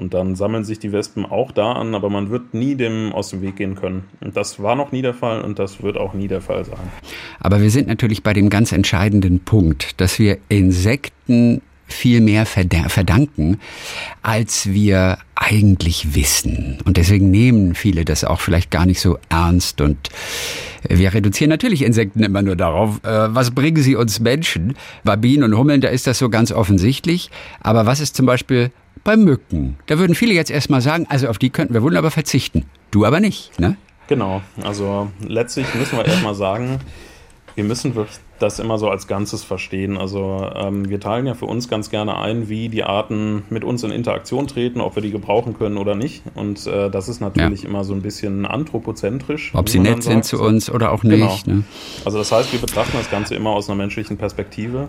Und dann sammeln sich die Wespen auch da an, aber man wird nie dem aus dem Weg gehen können. Und das war noch nie der Fall und das wird auch nie der Fall sein. Aber wir sind natürlich bei dem ganz entscheidenden Punkt, dass wir Insekten viel mehr verdanken, als wir eigentlich wissen. Und deswegen nehmen viele das auch vielleicht gar nicht so ernst. Und wir reduzieren natürlich Insekten immer nur darauf, äh, was bringen sie uns Menschen? Bei Bienen und Hummeln, da ist das so ganz offensichtlich. Aber was ist zum Beispiel bei Mücken? Da würden viele jetzt erstmal sagen, also auf die könnten wir wunderbar verzichten. Du aber nicht, ne? Genau. Also letztlich müssen wir erstmal sagen, wir müssen wirklich das immer so als Ganzes verstehen. Also ähm, wir teilen ja für uns ganz gerne ein, wie die Arten mit uns in Interaktion treten, ob wir die gebrauchen können oder nicht. Und äh, das ist natürlich ja. immer so ein bisschen anthropozentrisch. Ob sie nett sind zu uns oder auch nicht. Genau. Ne? Also das heißt, wir betrachten das Ganze immer aus einer menschlichen Perspektive.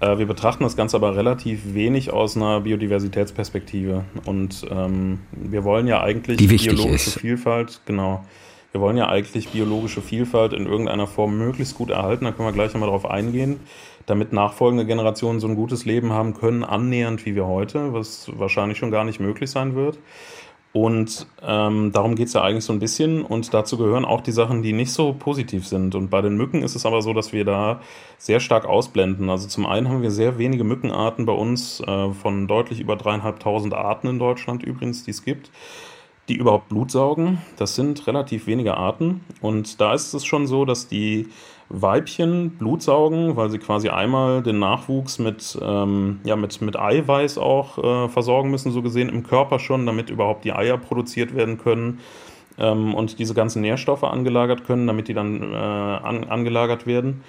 Äh, wir betrachten das Ganze aber relativ wenig aus einer Biodiversitätsperspektive. Und ähm, wir wollen ja eigentlich die biologische ist. Vielfalt, genau wir wollen ja eigentlich biologische Vielfalt in irgendeiner Form möglichst gut erhalten. Da können wir gleich einmal darauf eingehen, damit nachfolgende Generationen so ein gutes Leben haben können, annähernd wie wir heute, was wahrscheinlich schon gar nicht möglich sein wird. Und ähm, darum geht es ja eigentlich so ein bisschen. Und dazu gehören auch die Sachen, die nicht so positiv sind. Und bei den Mücken ist es aber so, dass wir da sehr stark ausblenden. Also zum einen haben wir sehr wenige Mückenarten bei uns, äh, von deutlich über dreieinhalbtausend Arten in Deutschland übrigens, die es gibt die überhaupt Blut saugen. Das sind relativ wenige Arten. Und da ist es schon so, dass die Weibchen Blut saugen, weil sie quasi einmal den Nachwuchs mit, ähm, ja, mit, mit Eiweiß auch äh, versorgen müssen, so gesehen im Körper schon, damit überhaupt die Eier produziert werden können ähm, und diese ganzen Nährstoffe angelagert können, damit die dann äh, an, angelagert werden.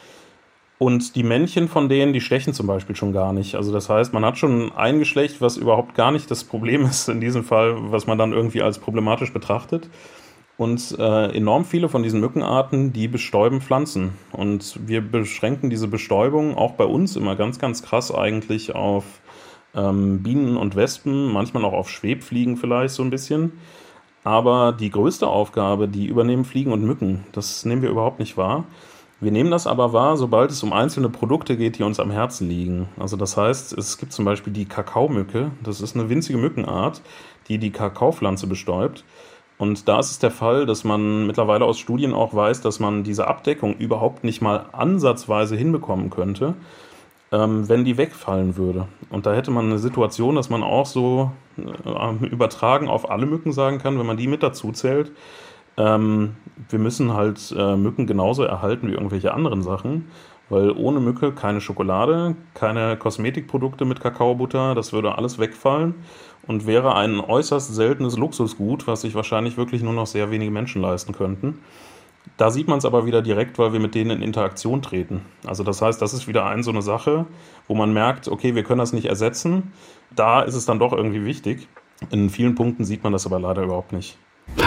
Und die Männchen von denen, die stechen zum Beispiel schon gar nicht. Also das heißt, man hat schon ein Geschlecht, was überhaupt gar nicht das Problem ist in diesem Fall, was man dann irgendwie als problematisch betrachtet. Und äh, enorm viele von diesen Mückenarten, die bestäuben Pflanzen. Und wir beschränken diese Bestäubung auch bei uns immer ganz, ganz krass eigentlich auf ähm, Bienen und Wespen, manchmal auch auf Schwebfliegen vielleicht so ein bisschen. Aber die größte Aufgabe, die übernehmen Fliegen und Mücken. Das nehmen wir überhaupt nicht wahr. Wir nehmen das aber wahr, sobald es um einzelne Produkte geht, die uns am Herzen liegen. Also das heißt, es gibt zum Beispiel die Kakaomücke. Das ist eine winzige Mückenart, die die Kakaopflanze bestäubt. Und da ist es der Fall, dass man mittlerweile aus Studien auch weiß, dass man diese Abdeckung überhaupt nicht mal ansatzweise hinbekommen könnte, ähm, wenn die wegfallen würde. Und da hätte man eine Situation, dass man auch so äh, übertragen auf alle Mücken sagen kann, wenn man die mit dazu zählt, ähm, wir müssen halt äh, Mücken genauso erhalten wie irgendwelche anderen Sachen, weil ohne Mücke keine Schokolade, keine Kosmetikprodukte mit Kakaobutter, das würde alles wegfallen und wäre ein äußerst seltenes Luxusgut, was sich wahrscheinlich wirklich nur noch sehr wenige Menschen leisten könnten. Da sieht man es aber wieder direkt, weil wir mit denen in Interaktion treten. Also das heißt, das ist wieder ein so eine Sache, wo man merkt, okay, wir können das nicht ersetzen. Da ist es dann doch irgendwie wichtig. In vielen Punkten sieht man das aber leider überhaupt nicht.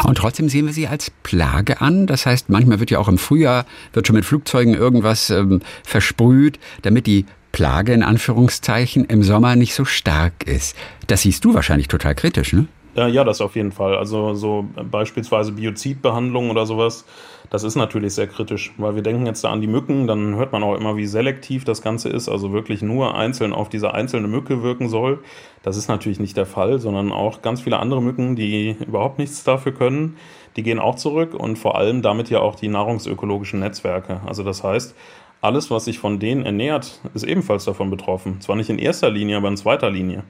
Und trotzdem sehen wir sie als Plage an. Das heißt, manchmal wird ja auch im Frühjahr, wird schon mit Flugzeugen irgendwas ähm, versprüht, damit die Plage in Anführungszeichen im Sommer nicht so stark ist. Das siehst du wahrscheinlich total kritisch, ne? Ja, das auf jeden Fall. Also so beispielsweise Biozidbehandlung oder sowas, das ist natürlich sehr kritisch, weil wir denken jetzt da an die Mücken, dann hört man auch immer, wie selektiv das Ganze ist, also wirklich nur einzeln auf diese einzelne Mücke wirken soll. Das ist natürlich nicht der Fall, sondern auch ganz viele andere Mücken, die überhaupt nichts dafür können, die gehen auch zurück und vor allem damit ja auch die nahrungsökologischen Netzwerke. Also das heißt, alles, was sich von denen ernährt, ist ebenfalls davon betroffen. Zwar nicht in erster Linie, aber in zweiter Linie.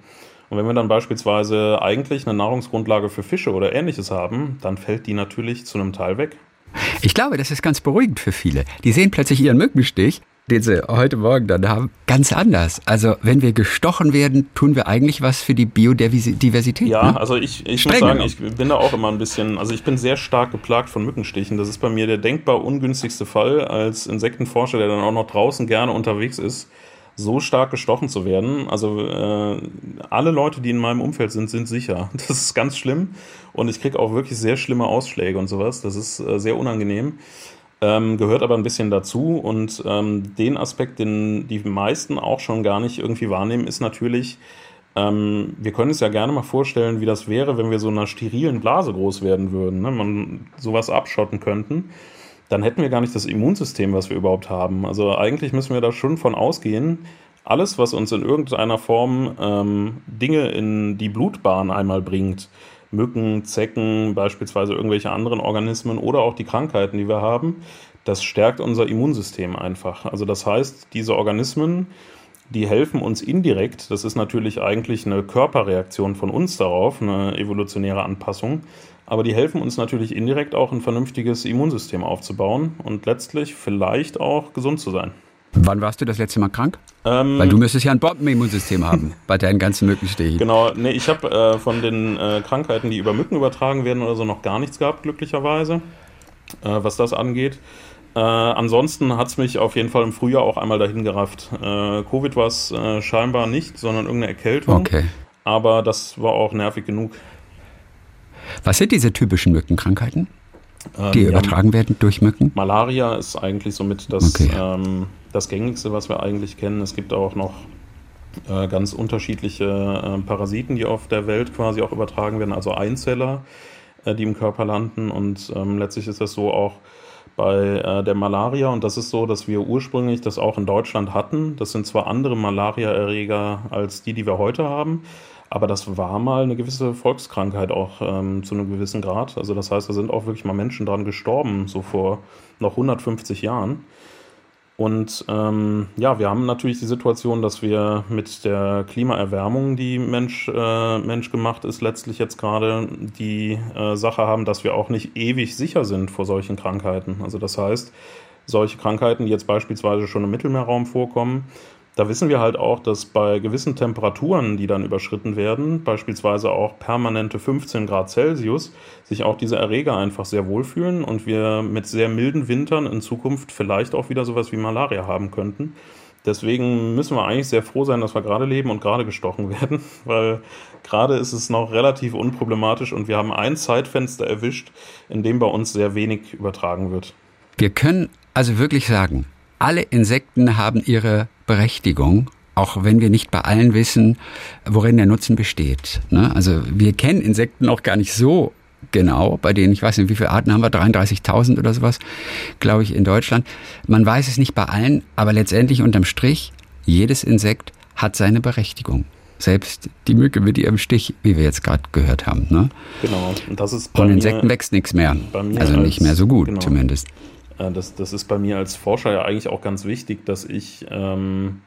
Und wenn wir dann beispielsweise eigentlich eine Nahrungsgrundlage für Fische oder ähnliches haben, dann fällt die natürlich zu einem Teil weg. Ich glaube, das ist ganz beruhigend für viele. Die sehen plötzlich ihren Mückenstich, den sie heute Morgen dann haben, ganz anders. Also wenn wir gestochen werden, tun wir eigentlich was für die Biodiversität. Ja, ne? also ich, ich muss sagen, ich bin da auch immer ein bisschen, also ich bin sehr stark geplagt von Mückenstichen. Das ist bei mir der denkbar ungünstigste Fall als Insektenforscher, der dann auch noch draußen gerne unterwegs ist so stark gestochen zu werden. Also äh, alle Leute, die in meinem Umfeld sind, sind sicher. Das ist ganz schlimm und ich kriege auch wirklich sehr schlimme Ausschläge und sowas. Das ist äh, sehr unangenehm. Ähm, gehört aber ein bisschen dazu und ähm, den Aspekt, den die meisten auch schon gar nicht irgendwie wahrnehmen, ist natürlich, ähm, wir können es ja gerne mal vorstellen, wie das wäre, wenn wir so einer sterilen Blase groß werden würden, ne? man sowas abschotten könnten dann hätten wir gar nicht das Immunsystem, was wir überhaupt haben. Also eigentlich müssen wir da schon von ausgehen, alles, was uns in irgendeiner Form ähm, Dinge in die Blutbahn einmal bringt, Mücken, Zecken, beispielsweise irgendwelche anderen Organismen oder auch die Krankheiten, die wir haben, das stärkt unser Immunsystem einfach. Also das heißt, diese Organismen, die helfen uns indirekt, das ist natürlich eigentlich eine Körperreaktion von uns darauf, eine evolutionäre Anpassung, aber die helfen uns natürlich indirekt auch ein vernünftiges Immunsystem aufzubauen und letztlich vielleicht auch gesund zu sein. Wann warst du das letzte Mal krank? Ähm, Weil du müsstest ja ein Bombenimmunsystem haben bei deinen ganzen Mückenstichen. Genau, nee, ich habe äh, von den äh, Krankheiten, die über Mücken übertragen werden oder so, noch gar nichts gehabt, glücklicherweise, äh, was das angeht. Äh, ansonsten hat es mich auf jeden Fall im Frühjahr auch einmal dahin gerafft. Äh, Covid war es äh, scheinbar nicht, sondern irgendeine Erkältung. Okay. Aber das war auch nervig genug. Was sind diese typischen Mückenkrankheiten, die ähm, übertragen ja, werden durch Mücken? Malaria ist eigentlich somit das, okay. ähm, das gängigste, was wir eigentlich kennen. Es gibt auch noch äh, ganz unterschiedliche äh, Parasiten, die auf der Welt quasi auch übertragen werden, also Einzeller, äh, die im Körper landen. Und ähm, letztlich ist das so auch bei äh, der Malaria. Und das ist so, dass wir ursprünglich das auch in Deutschland hatten. Das sind zwar andere Malariaerreger als die, die wir heute haben. Aber das war mal eine gewisse Volkskrankheit auch ähm, zu einem gewissen Grad. Also das heißt, da sind auch wirklich mal Menschen dran gestorben, so vor noch 150 Jahren. Und ähm, ja, wir haben natürlich die Situation, dass wir mit der Klimaerwärmung, die Mensch, äh, Mensch gemacht ist, letztlich jetzt gerade die äh, Sache haben, dass wir auch nicht ewig sicher sind vor solchen Krankheiten. Also das heißt, solche Krankheiten, die jetzt beispielsweise schon im Mittelmeerraum vorkommen, da wissen wir halt auch, dass bei gewissen Temperaturen, die dann überschritten werden, beispielsweise auch permanente 15 Grad Celsius, sich auch diese Erreger einfach sehr wohlfühlen und wir mit sehr milden Wintern in Zukunft vielleicht auch wieder sowas wie Malaria haben könnten. Deswegen müssen wir eigentlich sehr froh sein, dass wir gerade leben und gerade gestochen werden, weil gerade ist es noch relativ unproblematisch und wir haben ein Zeitfenster erwischt, in dem bei uns sehr wenig übertragen wird. Wir können also wirklich sagen, alle Insekten haben ihre Berechtigung, auch wenn wir nicht bei allen wissen, worin der Nutzen besteht. Ne? Also wir kennen Insekten auch gar nicht so genau, bei denen, ich weiß nicht, wie viele Arten haben wir, 33.000 oder sowas, glaube ich, in Deutschland. Man weiß es nicht bei allen, aber letztendlich unterm Strich, jedes Insekt hat seine Berechtigung. Selbst die Mücke mit ihrem Stich, wie wir jetzt gerade gehört haben. Ne? Genau. Und das ist bei Von Insekten mir, wächst nichts mehr. also nicht mehr so gut, genau. zumindest. Äh, das, das ist bei mir als Forscher ja eigentlich auch ganz wichtig, dass ich ähm,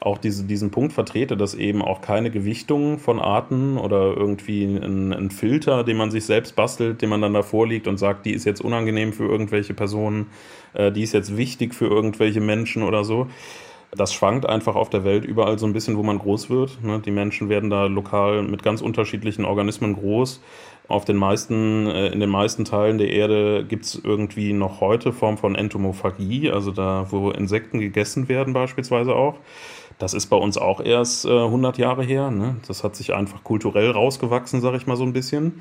auch diese, diesen Punkt vertrete, dass eben auch keine Gewichtung von Arten oder irgendwie ein, ein, Filter, den man sich selbst bastelt, den man dann davor liegt und sagt, die ist jetzt unangenehm für irgendwelche Personen, äh, die ist jetzt wichtig für irgendwelche Menschen oder so. Das schwankt einfach auf der Welt überall so ein bisschen, wo man groß wird. Ne? Die Menschen werden da lokal mit ganz unterschiedlichen Organismen groß. Auf den meisten, äh, in den meisten Teilen der Erde gibt es irgendwie noch heute Form von Entomophagie, also da, wo Insekten gegessen werden beispielsweise auch. Das ist bei uns auch erst äh, 100 Jahre her. Ne? Das hat sich einfach kulturell rausgewachsen, sage ich mal so ein bisschen.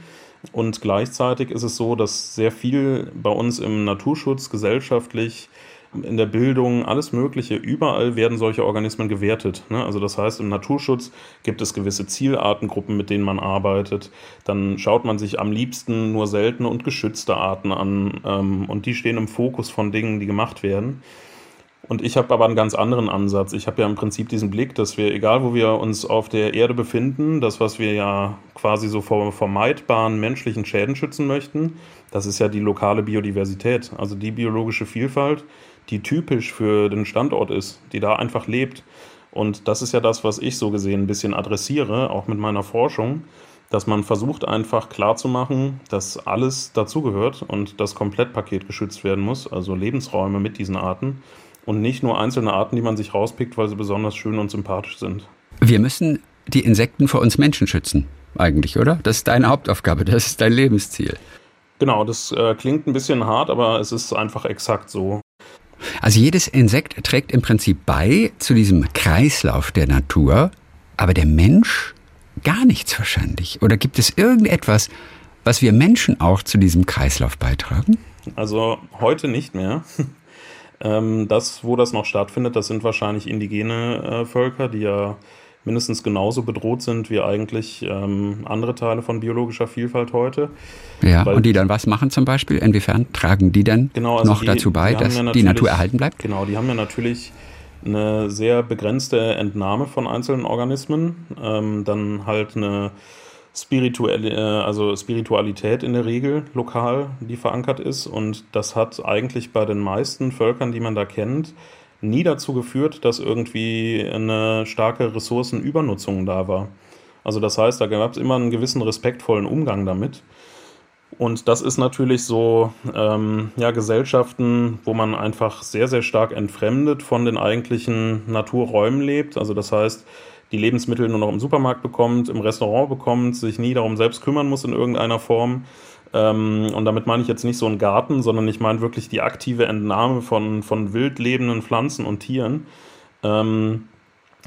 Und gleichzeitig ist es so, dass sehr viel bei uns im Naturschutz gesellschaftlich in der Bildung, alles Mögliche, überall werden solche Organismen gewertet. Ne? Also das heißt, im Naturschutz gibt es gewisse Zielartengruppen, mit denen man arbeitet. Dann schaut man sich am liebsten nur seltene und geschützte Arten an ähm, und die stehen im Fokus von Dingen, die gemacht werden. Und ich habe aber einen ganz anderen Ansatz. Ich habe ja im Prinzip diesen Blick, dass wir, egal wo wir uns auf der Erde befinden, das, was wir ja quasi so vor vermeidbaren menschlichen Schäden schützen möchten, das ist ja die lokale Biodiversität, also die biologische Vielfalt, die typisch für den Standort ist, die da einfach lebt. Und das ist ja das, was ich so gesehen ein bisschen adressiere, auch mit meiner Forschung, dass man versucht einfach klarzumachen, dass alles dazugehört und das Komplettpaket geschützt werden muss, also Lebensräume mit diesen Arten und nicht nur einzelne Arten, die man sich rauspickt, weil sie besonders schön und sympathisch sind. Wir müssen die Insekten vor uns Menschen schützen, eigentlich, oder? Das ist deine Hauptaufgabe, das ist dein Lebensziel. Genau, das äh, klingt ein bisschen hart, aber es ist einfach exakt so. Also jedes Insekt trägt im Prinzip bei zu diesem Kreislauf der Natur, aber der Mensch gar nichts wahrscheinlich. Oder gibt es irgendetwas, was wir Menschen auch zu diesem Kreislauf beitragen? Also heute nicht mehr. Ähm, das, wo das noch stattfindet, das sind wahrscheinlich indigene äh, Völker, die ja mindestens genauso bedroht sind wie eigentlich ähm, andere Teile von biologischer Vielfalt heute. Ja, Weil, und die dann was machen zum Beispiel? Inwiefern tragen die dann genau, also noch die, dazu bei, dass ja die Natur erhalten bleibt? Genau, die haben ja natürlich eine sehr begrenzte Entnahme von einzelnen Organismen, ähm, dann halt eine spirituelle, äh, also Spiritualität in der Regel lokal, die verankert ist. Und das hat eigentlich bei den meisten Völkern, die man da kennt, nie dazu geführt, dass irgendwie eine starke Ressourcenübernutzung da war. Also das heißt, da gab es immer einen gewissen respektvollen Umgang damit. Und das ist natürlich so, ähm, ja, Gesellschaften, wo man einfach sehr, sehr stark entfremdet von den eigentlichen Naturräumen lebt. Also das heißt, die Lebensmittel nur noch im Supermarkt bekommt, im Restaurant bekommt, sich nie darum selbst kümmern muss in irgendeiner Form. Ähm, und damit meine ich jetzt nicht so einen Garten, sondern ich meine wirklich die aktive Entnahme von, von wild lebenden Pflanzen und Tieren, ähm,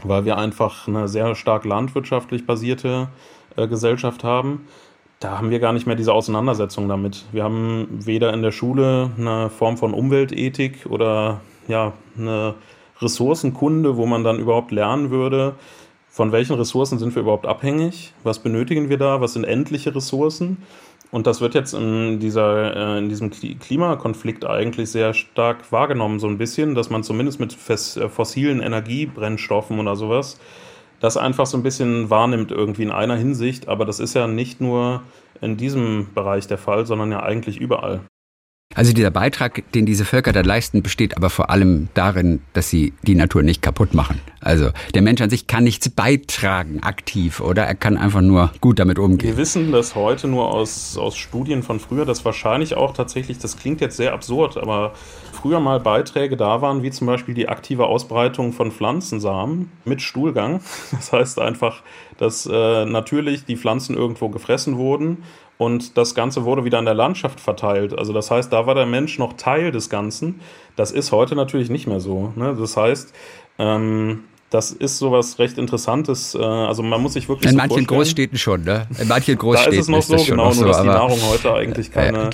weil wir einfach eine sehr stark landwirtschaftlich basierte äh, Gesellschaft haben. Da haben wir gar nicht mehr diese Auseinandersetzung damit. Wir haben weder in der Schule eine Form von Umweltethik oder ja, eine Ressourcenkunde, wo man dann überhaupt lernen würde, von welchen Ressourcen sind wir überhaupt abhängig, was benötigen wir da, was sind endliche Ressourcen. Und das wird jetzt in, dieser, äh, in diesem Klimakonflikt eigentlich sehr stark wahrgenommen, so ein bisschen, dass man zumindest mit äh, fossilen Energiebrennstoffen oder sowas das einfach so ein bisschen wahrnimmt irgendwie in einer Hinsicht. Aber das ist ja nicht nur in diesem Bereich der Fall, sondern ja eigentlich überall. Also dieser Beitrag, den diese Völker da leisten, besteht aber vor allem darin, dass sie die Natur nicht kaputt machen. Also der Mensch an sich kann nichts beitragen aktiv, oder? Er kann einfach nur gut damit umgehen. Wir wissen das heute nur aus, aus Studien von früher, dass wahrscheinlich auch tatsächlich, das klingt jetzt sehr absurd, aber früher mal Beiträge da waren, wie zum Beispiel die aktive Ausbreitung von Pflanzensamen mit Stuhlgang. Das heißt einfach, dass äh, natürlich die Pflanzen irgendwo gefressen wurden und das Ganze wurde wieder in der Landschaft verteilt. Also das heißt, da war der Mensch noch Teil des Ganzen. Das ist heute natürlich nicht mehr so. Ne? Das heißt, ähm, das ist sowas recht Interessantes. Äh, also man muss sich wirklich. In so manchen Großstädten schon, ne? In manchen Großstädten da ist es noch so, genau, nur so, dass die Nahrung heute eigentlich keine,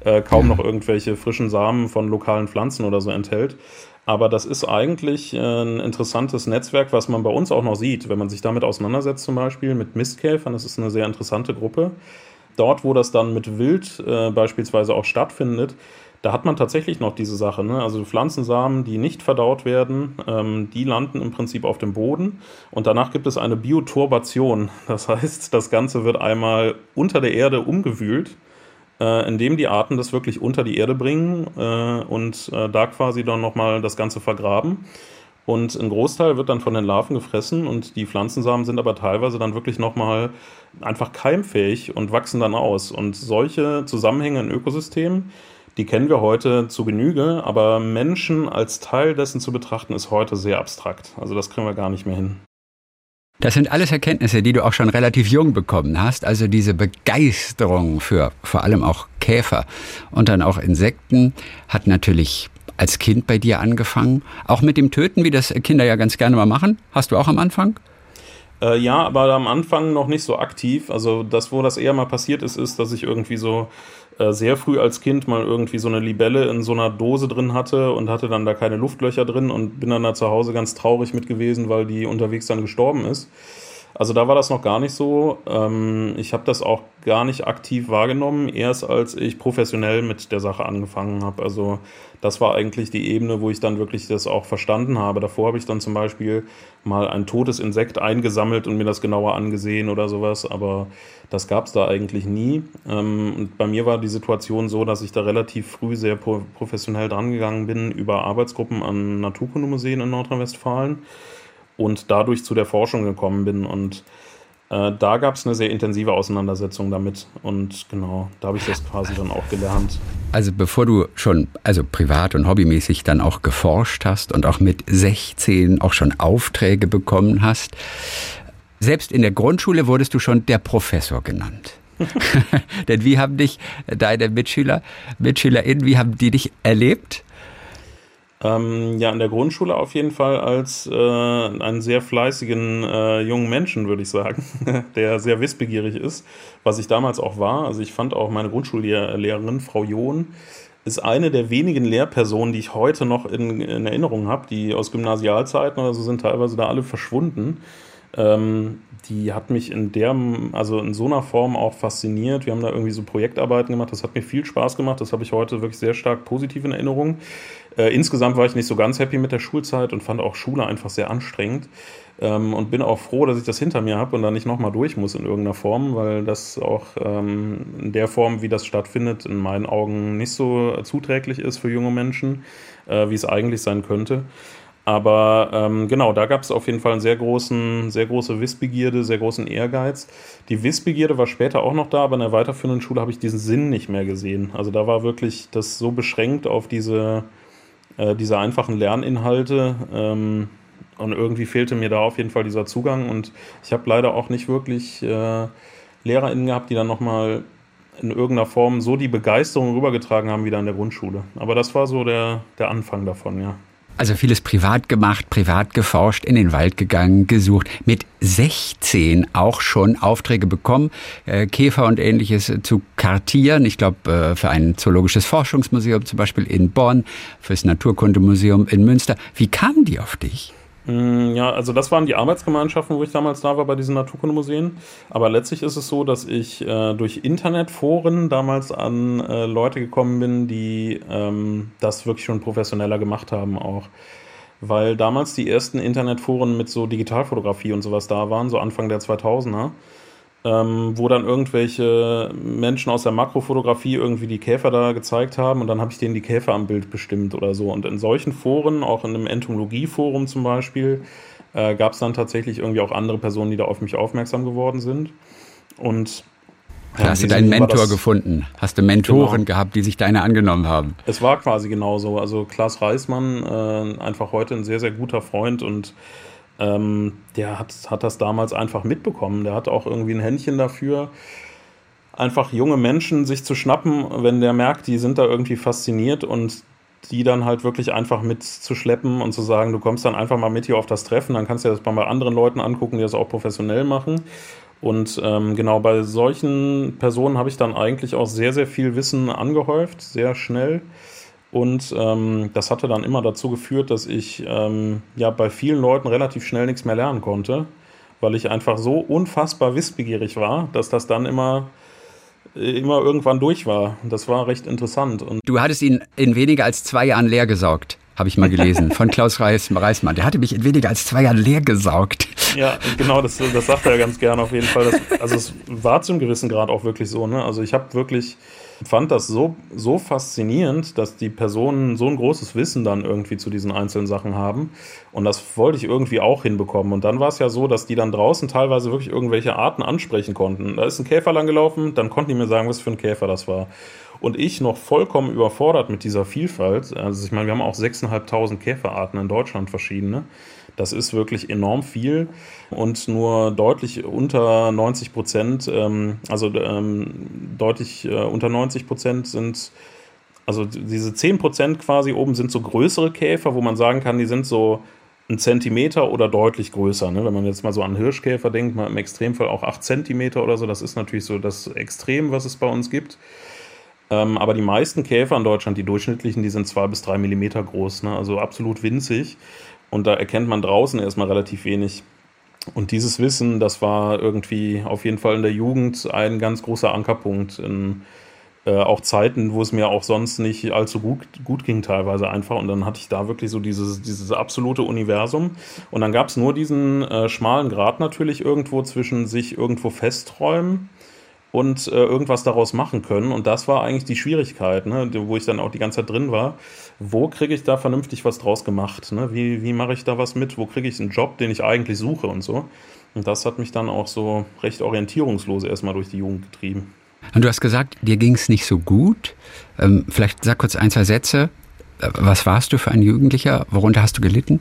äh, kaum noch irgendwelche frischen Samen von lokalen Pflanzen oder so enthält. Aber das ist eigentlich äh, ein interessantes Netzwerk, was man bei uns auch noch sieht, wenn man sich damit auseinandersetzt, zum Beispiel mit Mistkäfern. Das ist eine sehr interessante Gruppe dort, wo das dann mit Wild äh, beispielsweise auch stattfindet, da hat man tatsächlich noch diese Sache. Ne? Also Pflanzensamen, die nicht verdaut werden, ähm, die landen im Prinzip auf dem Boden und danach gibt es eine Bioturbation. Das heißt, das Ganze wird einmal unter der Erde umgewühlt, äh, indem die Arten das wirklich unter die Erde bringen äh, und äh, da quasi dann nochmal das Ganze vergraben. Und ein Großteil wird dann von den Larven gefressen und die Pflanzensamen sind aber teilweise dann wirklich nochmal einfach keimfähig und wachsen dann aus. Und solche Zusammenhänge in Ökosystemen, die kennen wir heute zu Genüge, aber Menschen als Teil dessen zu betrachten, ist heute sehr abstrakt. Also das kriegen wir gar nicht mehr hin. Das sind alles Erkenntnisse, die du auch schon relativ jung bekommen hast. Also diese Begeisterung für vor allem auch Käfer und dann auch Insekten hat natürlich als Kind bei dir angefangen. Auch mit dem Töten, wie das Kinder ja ganz gerne mal machen. Hast du auch am Anfang? Äh, ja, aber am Anfang noch nicht so aktiv. Also das, wo das eher mal passiert ist, ist, dass ich irgendwie so äh, sehr früh als Kind mal irgendwie so eine Libelle in so einer Dose drin hatte und hatte dann da keine Luftlöcher drin und bin dann da zu Hause ganz traurig mit gewesen, weil die unterwegs dann gestorben ist. Also da war das noch gar nicht so. Ähm, ich habe das auch gar nicht aktiv wahrgenommen, erst als ich professionell mit der Sache angefangen habe. Also das war eigentlich die Ebene, wo ich dann wirklich das auch verstanden habe. Davor habe ich dann zum Beispiel mal ein totes Insekt eingesammelt und mir das genauer angesehen oder sowas, aber das gab es da eigentlich nie. Ähm, und bei mir war die Situation so, dass ich da relativ früh sehr professionell drangegangen bin über Arbeitsgruppen an Naturkundemuseen in Nordrhein-Westfalen und dadurch zu der Forschung gekommen bin. Und äh, da gab es eine sehr intensive Auseinandersetzung damit. Und genau, da habe ich das quasi dann auch gelernt. Also bevor du schon, also privat und hobbymäßig dann auch geforscht hast und auch mit 16 auch schon Aufträge bekommen hast, selbst in der Grundschule wurdest du schon der Professor genannt. Denn wie haben dich deine Mitschüler, MitschülerInnen, wie haben die dich erlebt? Ähm, ja, in der Grundschule auf jeden Fall als äh, einen sehr fleißigen äh, jungen Menschen, würde ich sagen, der sehr wissbegierig ist, was ich damals auch war. Also ich fand auch meine Grundschullehrerin, Frau John, ist eine der wenigen Lehrpersonen, die ich heute noch in, in Erinnerung habe, die aus Gymnasialzeiten oder so sind teilweise da alle verschwunden. Ähm, die hat mich in der, also in so einer Form auch fasziniert. Wir haben da irgendwie so Projektarbeiten gemacht. Das hat mir viel Spaß gemacht. Das habe ich heute wirklich sehr stark positiv in Erinnerung. Äh, insgesamt war ich nicht so ganz happy mit der Schulzeit und fand auch Schule einfach sehr anstrengend. Ähm, und bin auch froh, dass ich das hinter mir habe und da nicht nochmal durch muss in irgendeiner Form, weil das auch ähm, in der Form, wie das stattfindet, in meinen Augen nicht so zuträglich ist für junge Menschen, äh, wie es eigentlich sein könnte. Aber ähm, genau, da gab es auf jeden Fall einen sehr großen, sehr große Wissbegierde, sehr großen Ehrgeiz. Die Wissbegierde war später auch noch da, aber in der weiterführenden Schule habe ich diesen Sinn nicht mehr gesehen. Also da war wirklich das so beschränkt auf diese, äh, diese einfachen Lerninhalte. Ähm, und irgendwie fehlte mir da auf jeden Fall dieser Zugang. Und ich habe leider auch nicht wirklich äh, LehrerInnen gehabt, die dann nochmal in irgendeiner Form so die Begeisterung rübergetragen haben wie da in der Grundschule. Aber das war so der, der Anfang davon, ja. Also vieles privat gemacht, privat geforscht, in den Wald gegangen, gesucht. Mit 16 auch schon Aufträge bekommen, äh, Käfer und ähnliches zu kartieren. Ich glaube, äh, für ein zoologisches Forschungsmuseum zum Beispiel in Bonn, fürs Naturkundemuseum in Münster. Wie kamen die auf dich? Mm, ja, also das waren die Arbeitsgemeinschaften, wo ich damals da war bei diesen Naturkundemuseen. Aber letztlich ist es so, dass ich äh, durch Internetforen damals an äh, Leute gekommen bin, die ähm, das wirklich schon professioneller gemacht haben auch. Weil damals die ersten Internetforen mit so Digitalfotografie und sowas da waren, so Anfang der 2000er ähm, wo dann irgendwelche Menschen aus der Makrofotografie irgendwie die Käfer da gezeigt haben und dann habe ich denen die Käfer am Bild bestimmt oder so. Und in solchen Foren, auch in einem Entomologieforum zum Beispiel, äh, gab es dann tatsächlich irgendwie auch andere Personen, die da auf mich aufmerksam geworden sind. Und ja, hast du deinen Mentor gefunden? Hast du Mentoren genau. gehabt, die sich deine angenommen haben? Es war quasi genauso. Also Klaas Reismann, äh, einfach heute ein sehr, sehr guter Freund und ähm, der hat, hat das damals einfach mitbekommen. Der hat auch irgendwie ein Händchen dafür, einfach junge Menschen sich zu schnappen, wenn der merkt, die sind da irgendwie fasziniert und die dann halt wirklich einfach mitzuschleppen und zu sagen, du kommst dann einfach mal mit hier auf das Treffen, dann kannst du dir das bei anderen Leuten angucken, die das auch professionell machen. Und ähm, genau bei solchen Personen habe ich dann eigentlich auch sehr, sehr viel Wissen angehäuft, sehr schnell. Und ähm, das hatte dann immer dazu geführt, dass ich ähm, ja bei vielen Leuten relativ schnell nichts mehr lernen konnte, weil ich einfach so unfassbar wissbegierig war, dass das dann immer äh, immer irgendwann durch war. Das war recht interessant. Und du hattest ihn in weniger als zwei Jahren leer gesaugt, habe ich mal gelesen, von Klaus Reis, Reismann. Der hatte mich in weniger als zwei Jahren leer gesaugt. Ja, genau, das, das sagt er ganz gerne auf jeden Fall. Das, also es war zum gewissen Grad auch wirklich so. Ne? Also ich habe wirklich fand das so, so faszinierend, dass die Personen so ein großes Wissen dann irgendwie zu diesen einzelnen Sachen haben. Und das wollte ich irgendwie auch hinbekommen. Und dann war es ja so, dass die dann draußen teilweise wirklich irgendwelche Arten ansprechen konnten. Da ist ein Käfer lang gelaufen, dann konnten die mir sagen, was für ein Käfer das war. Und ich noch vollkommen überfordert mit dieser Vielfalt. Also ich meine, wir haben auch 6.500 Käferarten in Deutschland verschiedene. Das ist wirklich enorm viel und nur deutlich unter 90 Prozent, ähm, also ähm, deutlich äh, unter 90 Prozent sind, also diese 10 Prozent quasi oben sind so größere Käfer, wo man sagen kann, die sind so ein Zentimeter oder deutlich größer. Ne? Wenn man jetzt mal so an Hirschkäfer denkt, mal im Extremfall auch 8 Zentimeter oder so, das ist natürlich so das Extrem, was es bei uns gibt. Ähm, aber die meisten Käfer in Deutschland, die durchschnittlichen, die sind zwei bis drei Millimeter groß, ne? also absolut winzig. Und da erkennt man draußen erstmal relativ wenig. Und dieses Wissen, das war irgendwie auf jeden Fall in der Jugend ein ganz großer Ankerpunkt in äh, auch Zeiten, wo es mir auch sonst nicht allzu gut, gut ging, teilweise einfach. Und dann hatte ich da wirklich so dieses, dieses absolute Universum. Und dann gab es nur diesen äh, schmalen Grad natürlich irgendwo zwischen sich irgendwo festräumen und äh, irgendwas daraus machen können. Und das war eigentlich die Schwierigkeit, ne, wo ich dann auch die ganze Zeit drin war. Wo kriege ich da vernünftig was draus gemacht? Ne? Wie, wie mache ich da was mit? Wo kriege ich einen Job, den ich eigentlich suche und so? Und das hat mich dann auch so recht orientierungslos erstmal durch die Jugend getrieben. Und du hast gesagt, dir ging es nicht so gut. Ähm, vielleicht sag kurz ein, zwei Sätze. Äh, was warst du für ein Jugendlicher? Worunter hast du gelitten?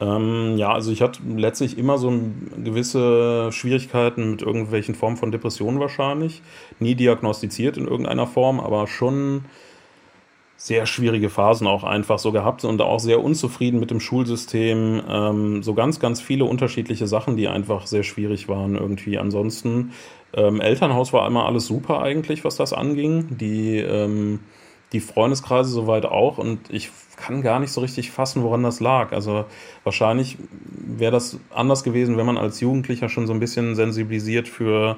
Ähm, ja, also ich hatte letztlich immer so gewisse Schwierigkeiten mit irgendwelchen Formen von Depressionen wahrscheinlich. Nie diagnostiziert in irgendeiner Form, aber schon sehr schwierige Phasen auch einfach so gehabt und auch sehr unzufrieden mit dem Schulsystem. Ähm, so ganz, ganz viele unterschiedliche Sachen, die einfach sehr schwierig waren irgendwie. Ansonsten, ähm, Elternhaus war immer alles super eigentlich, was das anging. Die, ähm, die Freundeskreise soweit auch und ich kann gar nicht so richtig fassen, woran das lag. Also wahrscheinlich wäre das anders gewesen, wenn man als Jugendlicher schon so ein bisschen sensibilisiert für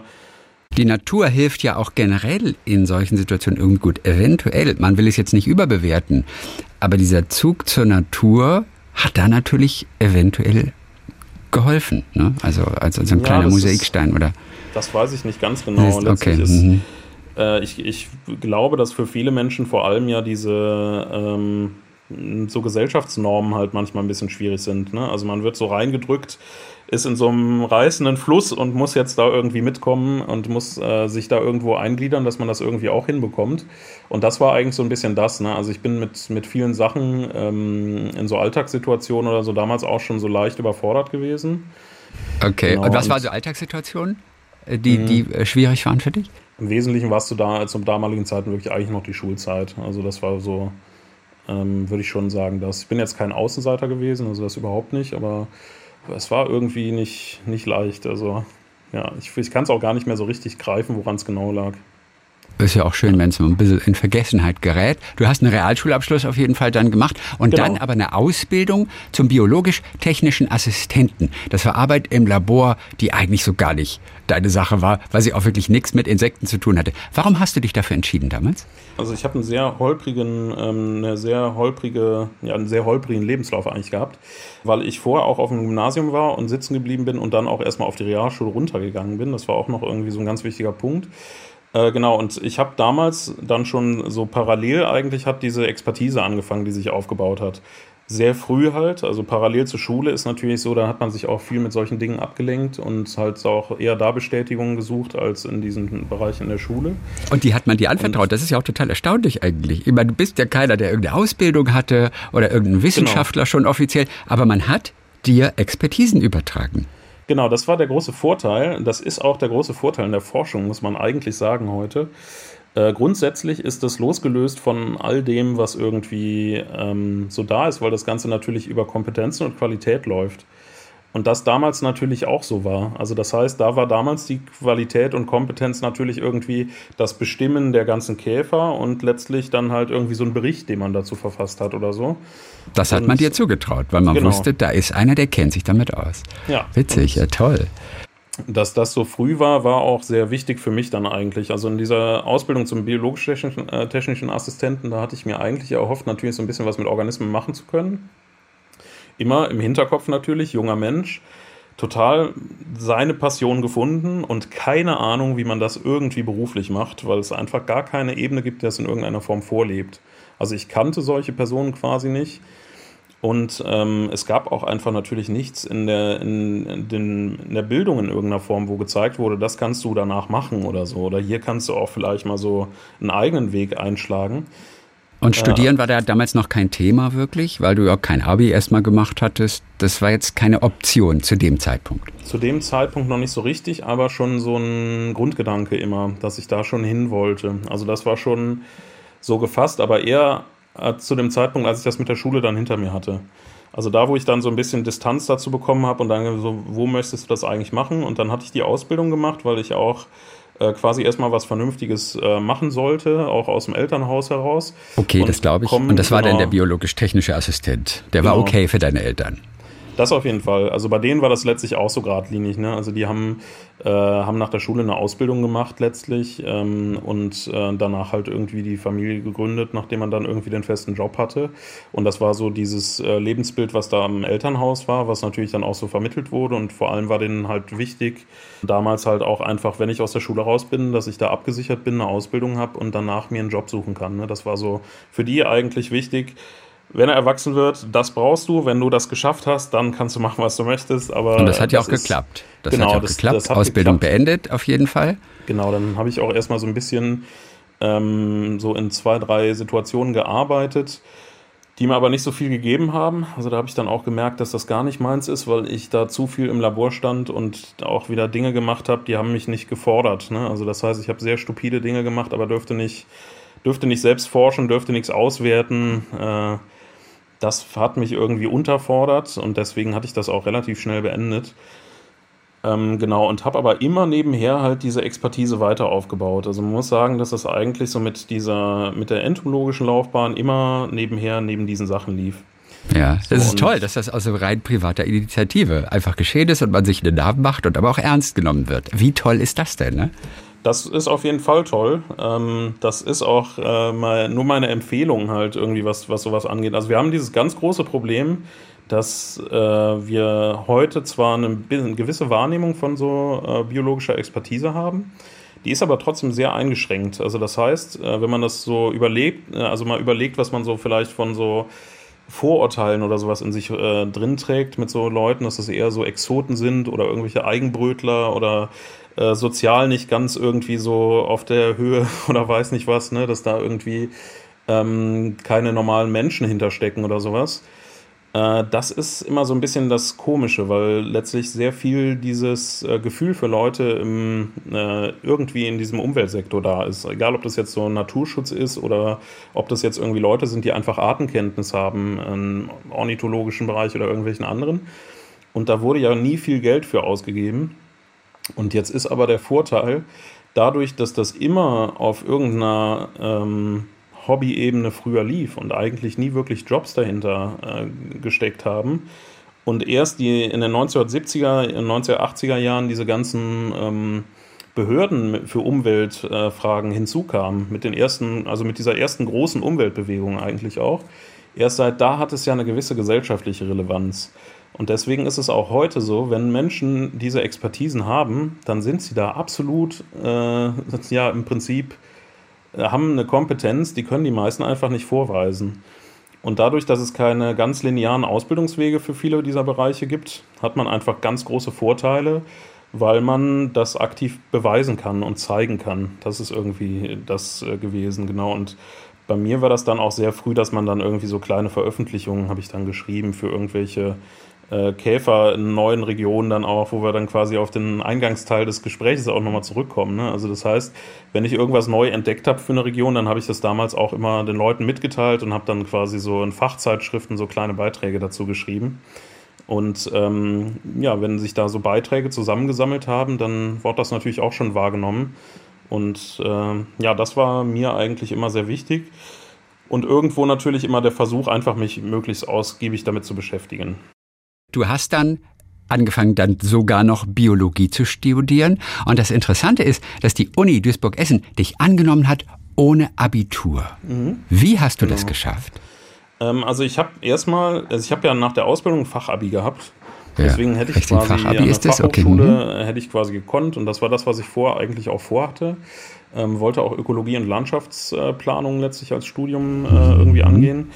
die Natur hilft ja auch generell in solchen Situationen irgendwie gut. Eventuell, man will es jetzt nicht überbewerten, aber dieser Zug zur Natur hat da natürlich eventuell geholfen. Ne? Also als, als ein ja, kleiner Mosaikstein, ist, oder? Das weiß ich nicht ganz genau. Ist, okay. Ist, mhm. Äh, ich, ich glaube, dass für viele Menschen vor allem ja diese ähm, so Gesellschaftsnormen halt manchmal ein bisschen schwierig sind. Ne? Also man wird so reingedrückt, ist in so einem reißenden Fluss und muss jetzt da irgendwie mitkommen und muss äh, sich da irgendwo eingliedern, dass man das irgendwie auch hinbekommt. Und das war eigentlich so ein bisschen das. Ne? Also ich bin mit, mit vielen Sachen ähm, in so Alltagssituationen oder so damals auch schon so leicht überfordert gewesen. Okay, genau. und was war so Alltagssituationen, äh, die, die mhm. äh, schwierig waren für dich? Im Wesentlichen warst du da zum damaligen Zeitpunkt wirklich eigentlich noch die Schulzeit. Also das war so ähm, würde ich schon sagen, dass ich bin jetzt kein Außenseiter gewesen, also das überhaupt nicht, aber es war irgendwie nicht, nicht leicht. Also ja, ich, ich kann es auch gar nicht mehr so richtig greifen, woran es genau lag. Ist ja auch schön, wenn es ein bisschen in Vergessenheit gerät. Du hast einen Realschulabschluss auf jeden Fall dann gemacht und genau. dann aber eine Ausbildung zum biologisch-technischen Assistenten. Das war Arbeit im Labor, die eigentlich so gar nicht deine Sache war, weil sie auch wirklich nichts mit Insekten zu tun hatte. Warum hast du dich dafür entschieden damals? Also ich habe einen sehr holprigen, ähm, eine sehr holprige, ja, einen sehr holprigen Lebenslauf eigentlich gehabt, weil ich vorher auch auf dem Gymnasium war und sitzen geblieben bin und dann auch erstmal auf die Realschule runtergegangen bin. Das war auch noch irgendwie so ein ganz wichtiger Punkt. Äh, genau, und ich habe damals dann schon so parallel eigentlich hat diese Expertise angefangen, die sich aufgebaut hat. Sehr früh halt, also parallel zur Schule ist natürlich so, da hat man sich auch viel mit solchen Dingen abgelenkt und halt auch eher da Bestätigungen gesucht als in diesem Bereich in der Schule. Und die hat man dir anvertraut, und das ist ja auch total erstaunlich eigentlich. Ich meine, du bist ja keiner, der irgendeine Ausbildung hatte oder irgendein Wissenschaftler genau. schon offiziell, aber man hat dir Expertisen übertragen. Genau, das war der große Vorteil. Das ist auch der große Vorteil in der Forschung, muss man eigentlich sagen heute. Äh, grundsätzlich ist das losgelöst von all dem, was irgendwie ähm, so da ist, weil das Ganze natürlich über Kompetenzen und Qualität läuft. Und das damals natürlich auch so war. Also das heißt, da war damals die Qualität und Kompetenz natürlich irgendwie das Bestimmen der ganzen Käfer und letztlich dann halt irgendwie so ein Bericht, den man dazu verfasst hat oder so. Das hat man dir zugetraut, weil man genau. wusste, da ist einer, der kennt sich damit aus. Ja. Witzig, ja toll. Dass das so früh war, war auch sehr wichtig für mich dann eigentlich. Also in dieser Ausbildung zum biologisch-technischen äh, technischen Assistenten, da hatte ich mir eigentlich erhofft, natürlich so ein bisschen was mit Organismen machen zu können immer im Hinterkopf natürlich, junger Mensch, total seine Passion gefunden und keine Ahnung, wie man das irgendwie beruflich macht, weil es einfach gar keine Ebene gibt, der es in irgendeiner Form vorlebt. Also ich kannte solche Personen quasi nicht. Und ähm, es gab auch einfach natürlich nichts in der, in, den, in der Bildung in irgendeiner Form, wo gezeigt wurde, das kannst du danach machen oder so. Oder hier kannst du auch vielleicht mal so einen eigenen Weg einschlagen. Und Studieren war da damals noch kein Thema wirklich, weil du ja kein Abi erstmal gemacht hattest. Das war jetzt keine Option zu dem Zeitpunkt. Zu dem Zeitpunkt noch nicht so richtig, aber schon so ein Grundgedanke immer, dass ich da schon hin wollte. Also das war schon so gefasst, aber eher äh, zu dem Zeitpunkt, als ich das mit der Schule dann hinter mir hatte. Also da, wo ich dann so ein bisschen Distanz dazu bekommen habe und dann so, wo möchtest du das eigentlich machen? Und dann hatte ich die Ausbildung gemacht, weil ich auch äh, quasi erstmal was Vernünftiges äh, machen sollte, auch aus dem Elternhaus heraus. Okay, und das glaube ich. Komm, und das war genau, dann der biologisch-technische Assistent. Der genau. war okay für deine Eltern. Das auf jeden Fall. Also bei denen war das letztlich auch so geradlinig. Ne? Also die haben, äh, haben nach der Schule eine Ausbildung gemacht letztlich ähm, und äh, danach halt irgendwie die Familie gegründet, nachdem man dann irgendwie den festen Job hatte. Und das war so dieses äh, Lebensbild, was da im Elternhaus war, was natürlich dann auch so vermittelt wurde. Und vor allem war denen halt wichtig, damals halt auch einfach, wenn ich aus der Schule raus bin, dass ich da abgesichert bin, eine Ausbildung habe und danach mir einen Job suchen kann. Ne? Das war so für die eigentlich wichtig wenn er erwachsen wird, das brauchst du. Wenn du das geschafft hast, dann kannst du machen, was du möchtest. Aber und das hat ja auch geklappt. Das genau, hat ja auch das, geklappt. Das Ausbildung geklappt. beendet, auf jeden Fall. Genau, dann habe ich auch erstmal so ein bisschen ähm, so in zwei, drei Situationen gearbeitet, die mir aber nicht so viel gegeben haben. Also da habe ich dann auch gemerkt, dass das gar nicht meins ist, weil ich da zu viel im Labor stand und auch wieder Dinge gemacht habe, die haben mich nicht gefordert. Ne? Also das heißt, ich habe sehr stupide Dinge gemacht, aber dürfte nicht, dürfte nicht selbst forschen, dürfte nichts auswerten. Äh, das hat mich irgendwie unterfordert und deswegen hatte ich das auch relativ schnell beendet. Ähm, genau, und habe aber immer nebenher halt diese Expertise weiter aufgebaut. Also man muss sagen, dass das eigentlich so mit dieser, mit der entomologischen Laufbahn immer nebenher neben diesen Sachen lief. Ja, das ist toll, dass das aus rein privater Initiative einfach geschehen ist und man sich einen Namen macht und aber auch ernst genommen wird. Wie toll ist das denn, ne? Das ist auf jeden Fall toll. Ähm, das ist auch äh, mal nur meine Empfehlung halt irgendwie, was, was sowas angeht. Also wir haben dieses ganz große Problem, dass äh, wir heute zwar eine, eine, gewisse Wahrnehmung von so äh, biologischer Expertise haben, die ist aber trotzdem sehr eingeschränkt. Also das heißt, äh, wenn man das so überlegt, äh, also mal überlegt, was man so vielleicht von so Vorurteilen oder sowas in sich äh, drin trägt mit so Leuten, dass das eher so Exoten sind oder irgendwelche Eigenbrötler oder äh, sozial nicht ganz irgendwie so auf der Höhe oder weiß nicht was, ne, dass da irgendwie ähm, keine normalen Menschen hinterstecken oder sowas. Äh, das ist immer so ein bisschen das Komische, weil letztlich sehr viel dieses äh, Gefühl für Leute im, äh, irgendwie in diesem Umweltsektor da ist. Egal, ob das jetzt so Naturschutz ist oder ob das jetzt irgendwie Leute sind, die einfach Artenkenntnis haben im ornithologischen Bereich oder irgendwelchen anderen. Und da wurde ja nie viel Geld für ausgegeben. Und jetzt ist aber der Vorteil, dadurch, dass das immer auf irgendeiner ähm, Hobby-Ebene früher lief und eigentlich nie wirklich Jobs dahinter äh, gesteckt haben und erst die in den 1970er, 1980er Jahren diese ganzen ähm, Behörden für Umweltfragen äh, hinzukamen, mit den ersten, also mit dieser ersten großen Umweltbewegung eigentlich auch. Erst seit da hat es ja eine gewisse gesellschaftliche Relevanz. Und deswegen ist es auch heute so, wenn Menschen diese Expertisen haben, dann sind sie da absolut, äh, ja, im Prinzip äh, haben eine Kompetenz, die können die meisten einfach nicht vorweisen. Und dadurch, dass es keine ganz linearen Ausbildungswege für viele dieser Bereiche gibt, hat man einfach ganz große Vorteile, weil man das aktiv beweisen kann und zeigen kann. Das ist irgendwie das äh, gewesen, genau. Und bei mir war das dann auch sehr früh, dass man dann irgendwie so kleine Veröffentlichungen habe ich dann geschrieben für irgendwelche äh, Käfer in neuen Regionen dann auch, wo wir dann quasi auf den Eingangsteil des Gesprächs auch nochmal zurückkommen. Ne? Also das heißt, wenn ich irgendwas neu entdeckt habe für eine Region, dann habe ich das damals auch immer den Leuten mitgeteilt und habe dann quasi so in Fachzeitschriften so kleine Beiträge dazu geschrieben. Und ähm, ja, wenn sich da so Beiträge zusammengesammelt haben, dann wird das natürlich auch schon wahrgenommen. Und äh, ja, das war mir eigentlich immer sehr wichtig. Und irgendwo natürlich immer der Versuch, einfach mich möglichst ausgiebig damit zu beschäftigen. Du hast dann angefangen dann sogar noch Biologie zu studieren. Und das Interessante ist, dass die Uni Duisburg-Essen dich angenommen hat ohne Abitur. Mhm. Wie hast du genau. das geschafft? Ähm, also ich habe erstmal, also ich habe ja nach der Ausbildung ein Fachabi gehabt Ja, Deswegen hätte ich quasi Fachabi an der Fachhochschule okay. Mhm. hätte ich quasi gekonnt und das war das, was ich vor eigentlich auch vorhatte. Ähm, wollte auch Ökologie und Landschaftsplanung letztlich als Studium äh, irgendwie mhm. angehen.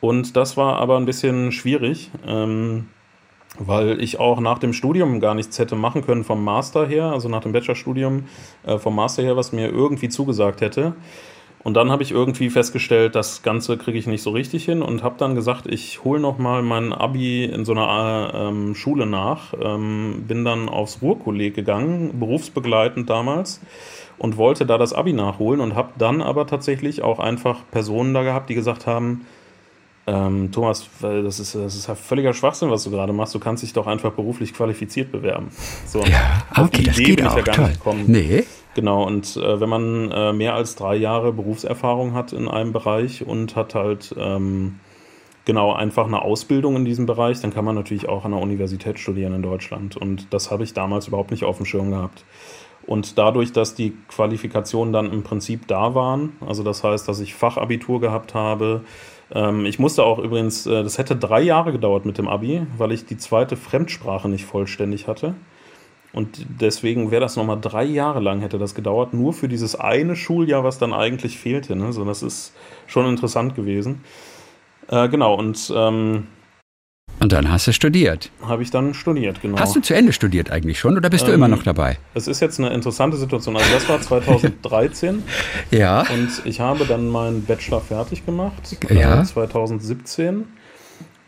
Und das war aber ein bisschen schwierig, ähm, weil ich auch nach dem Studium gar nichts hätte machen können vom Master her, also nach dem Bachelorstudium äh, vom Master her, was mir irgendwie zugesagt hätte. Und dann habe ich irgendwie festgestellt, das Ganze kriege ich nicht so richtig hin und habe dann gesagt, ich hole noch mal mein Abi in so einer ähm, Schule nach. Ähm, bin dann aufs Ruhrkolleg gegangen, berufsbegleitend damals und wollte da das Abi nachholen und habe dann aber tatsächlich auch einfach Personen da gehabt, die gesagt haben, ähm, Thomas, das ist, das ist völliger Schwachsinn, was du gerade machst. Du kannst dich doch einfach beruflich qualifiziert bewerben. So, ja, okay, das Idee geht auch. Ja toll. Nee. Genau, und äh, wenn man äh, mehr als drei Jahre Berufserfahrung hat in einem Bereich und hat halt ähm, genau einfach eine Ausbildung in diesem Bereich, dann kann man natürlich auch an der Universität studieren in Deutschland. Und das habe ich damals überhaupt nicht auf dem Schirm gehabt. Und dadurch, dass die Qualifikationen dann im Prinzip da waren, also das heißt, dass ich Fachabitur gehabt habe, ähm, ich musste auch übrigens, äh, das hätte drei Jahre gedauert mit dem Abi, weil ich die zweite Fremdsprache nicht vollständig hatte. Und deswegen wäre das nochmal drei Jahre lang, hätte das gedauert, nur für dieses eine Schuljahr, was dann eigentlich fehlte. Ne? So, das ist schon interessant gewesen. Äh, genau, und. Ähm, und dann hast du studiert. Habe ich dann studiert, genau. Hast du zu Ende studiert eigentlich schon oder bist ähm, du immer noch dabei? Es ist jetzt eine interessante Situation. Also, das war 2013. ja. Und ich habe dann meinen Bachelor fertig gemacht. Ja. Äh, 2017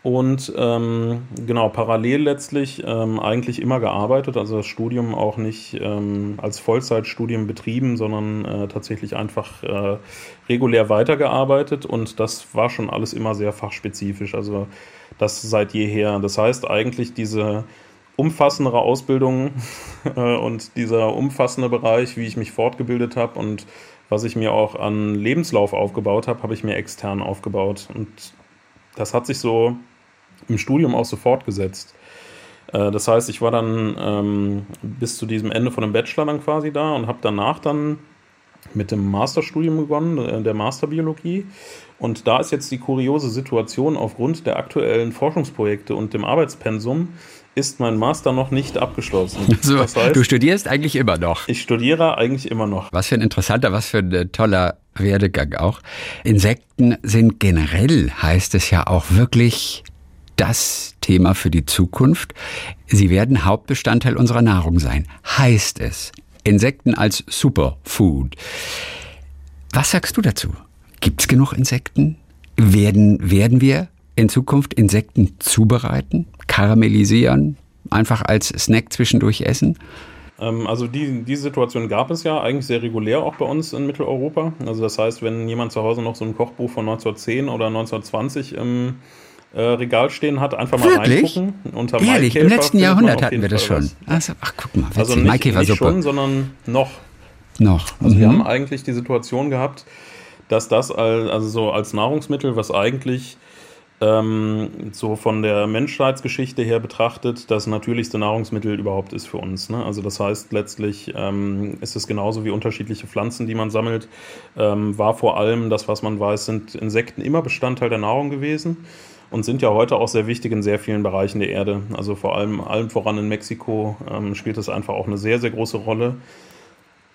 und ähm, genau, parallel letztlich ähm, eigentlich immer gearbeitet, also das Studium auch nicht ähm, als Vollzeitstudium betrieben, sondern äh, tatsächlich einfach äh, regulär weitergearbeitet und das war schon alles immer sehr fachspezifisch, also das seit jeher. Das heißt eigentlich diese umfassendere Ausbildung äh, und dieser umfassende Bereich, wie ich mich fortgebildet habe und was ich mir auch an Lebenslauf aufgebaut habe, habe ich mir extern aufgebaut und das hat sich so im Studium auch so fortgesetzt. Äh, das heißt, ich war dann ähm, bis zu diesem Ende von dem Bachelor dann quasi da und habe danach dann mit dem Masterstudium begonnen, äh, der Masterbiologie. Und da ist jetzt die kuriose Situation, aufgrund der aktuellen Forschungsprojekte und dem Arbeitspensum ist mein Master noch nicht abgeschlossen. So, das heißt, du studierst eigentlich immer noch. Ich studiere eigentlich immer noch. Was für ein interessanter, was für ein toller Werdegang auch. Insekten sind generell, heißt es ja auch wirklich das Thema für die Zukunft. Sie werden Hauptbestandteil unserer Nahrung sein, heißt es. Insekten als Superfood. Was sagst du dazu? Gibt es genug Insekten? Werden, werden wir in Zukunft Insekten zubereiten, karamellisieren, einfach als Snack zwischendurch essen? Ähm, also die, diese Situation gab es ja eigentlich sehr regulär auch bei uns in Mitteleuropa. Also das heißt, wenn jemand zu Hause noch so ein Kochbuch von 1910 oder 1920 im äh, Regal stehen hat, einfach mal Wirklich? reingucken. Unter Ehrlich, im letzten Jahrhundert hatten wir das schon. Also, ach, guck mal, witzig. Also nicht, nicht schon, sondern noch. Noch. Also mhm. wir haben eigentlich die Situation gehabt, dass das als, also so als Nahrungsmittel, was eigentlich ähm, so von der Menschheitsgeschichte her betrachtet, das natürlichste Nahrungsmittel überhaupt ist für uns. Ne? Also das heißt, letztlich ähm, ist es genauso wie unterschiedliche Pflanzen, die man sammelt, ähm, war vor allem das, was man weiß, sind Insekten immer Bestandteil der Nahrung gewesen und sind ja heute auch sehr wichtig in sehr vielen Bereichen der Erde. Also vor allem allem voran in Mexiko ähm, spielt das einfach auch eine sehr, sehr große Rolle.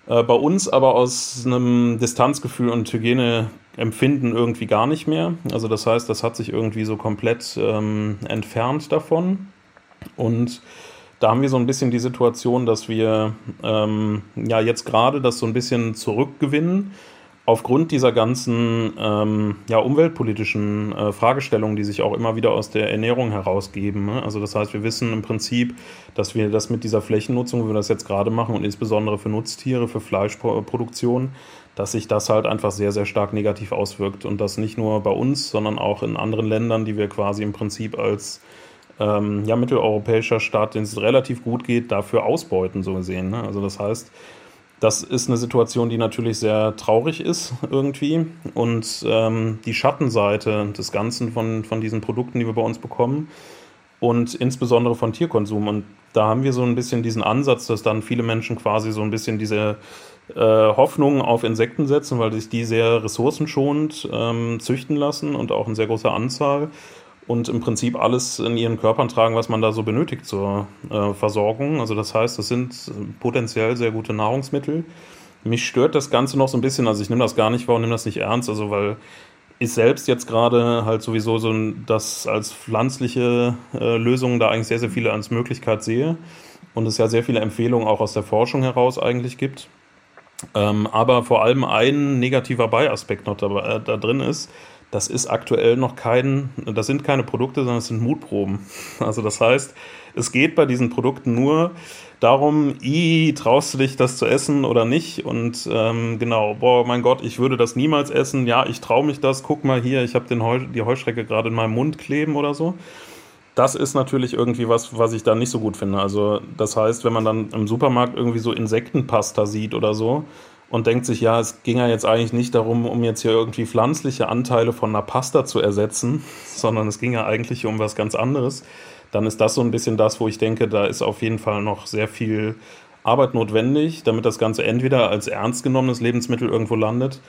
Äh, bei uns aber aus einem Distanzgefühl und Hygieneempfinden irgendwie gar nicht mehr. Also das heißt, das hat sich irgendwie so komplett ähm, entfernt davon. Und da haben wir so ein bisschen die Situation, dass wir ähm, ja jetzt gerade das so ein bisschen zurückgewinnen aufgrund dieser ganzen ähm, ja, umweltpolitischen äh, Fragestellungen, die sich auch immer wieder aus der Ernährung herausgeben. Ne? Also das heißt, wir wissen im Prinzip, dass wir das mit dieser Flächennutzung, wie wir das jetzt gerade machen und insbesondere für Nutztiere, für Fleischproduktion, dass sich das halt einfach sehr, sehr stark negativ auswirkt und das nicht nur bei uns, sondern auch in anderen Ländern, die wir quasi im Prinzip als ähm, ja, mitteleuropäischer Staat, denen es relativ gut geht, dafür ausbeuten, so gesehen. Ne? Also das heißt, das ist eine Situation, die natürlich sehr traurig ist irgendwie. Und ähm, die Schattenseite des Ganzen von, von diesen Produkten, die wir bei uns bekommen und insbesondere von Tierkonsum. Und da haben wir so ein bisschen diesen Ansatz, dass dann viele Menschen quasi so ein bisschen diese äh, Hoffnung auf Insekten setzen, weil sich die sehr ressourcenschonend ähm, züchten lassen und auch in sehr großer Anzahl. Und im Prinzip alles in ihren Körpern tragen, was man da so benötigt zur äh, Versorgung. Also das heißt, das sind potenziell sehr gute Nahrungsmittel. Mich stört das Ganze noch so ein bisschen, also ich nehme das gar nicht wahr und nehme das nicht ernst, also weil ich selbst jetzt gerade halt sowieso so das als pflanzliche äh, Lösung da eigentlich sehr, sehr viele als Möglichkeit sehe und es ja sehr viele Empfehlungen auch aus der Forschung heraus eigentlich gibt. Ähm, aber vor allem ein negativer Beiaspekt noch da, äh, da drin ist, das ist aktuell noch kein, das sind keine Produkte, sondern es sind Mutproben. Also das heißt, es geht bei diesen Produkten nur darum, i, traust du dich das zu essen oder nicht? Und ähm, genau, boah, mein Gott, ich würde das niemals essen. Ja, ich traue mich das. Guck mal hier, ich habe Heu, die Heuschrecke gerade in meinem Mund kleben oder so. Das ist natürlich irgendwie was, was ich da nicht so gut finde. Also das heißt, wenn man dann im Supermarkt irgendwie so Insektenpasta sieht oder so, und denkt sich, ja, es ging ja jetzt eigentlich nicht darum, um jetzt hier irgendwie pflanzliche Anteile von einer Pasta zu ersetzen, sondern es ging ja eigentlich um was ganz anderes, dann ist das so ein bisschen das, wo ich denke, da ist auf jeden Fall noch sehr viel Arbeit notwendig, damit das Ganze entweder als ernst genommenes Lebensmittel irgendwo landet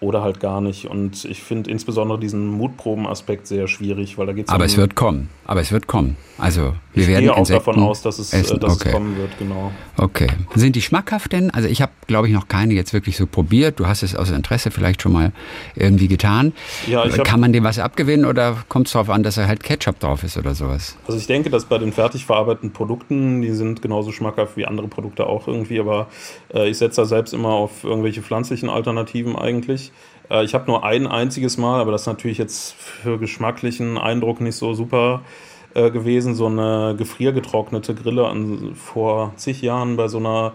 oder halt gar nicht. Und ich finde insbesondere diesen Mutproben-Aspekt sehr schwierig, weil da geht es Aber um, es wird kommen. Aber es wird kommen. Also wir ich werden gehe auch Insekten davon aus, dass, es, äh, essen. dass okay. es kommen wird, genau. Okay. Sind die schmackhaft denn? Also ich habe, glaube ich, noch keine jetzt wirklich so probiert. Du hast es aus Interesse vielleicht schon mal irgendwie getan. Ja, ich Kann man dem was abgewinnen oder kommt es darauf an, dass er halt Ketchup drauf ist oder sowas? Also ich denke, dass bei den fertig verarbeiteten Produkten, die sind genauso schmackhaft wie andere Produkte auch irgendwie, aber äh, ich setze da selbst immer auf irgendwelche pflanzlichen Alternativen eigentlich. Äh, ich habe nur ein einziges Mal, aber das ist natürlich jetzt für geschmacklichen Eindruck nicht so super äh, gewesen, so eine gefriergetrocknete Grille vor zig Jahren bei so einer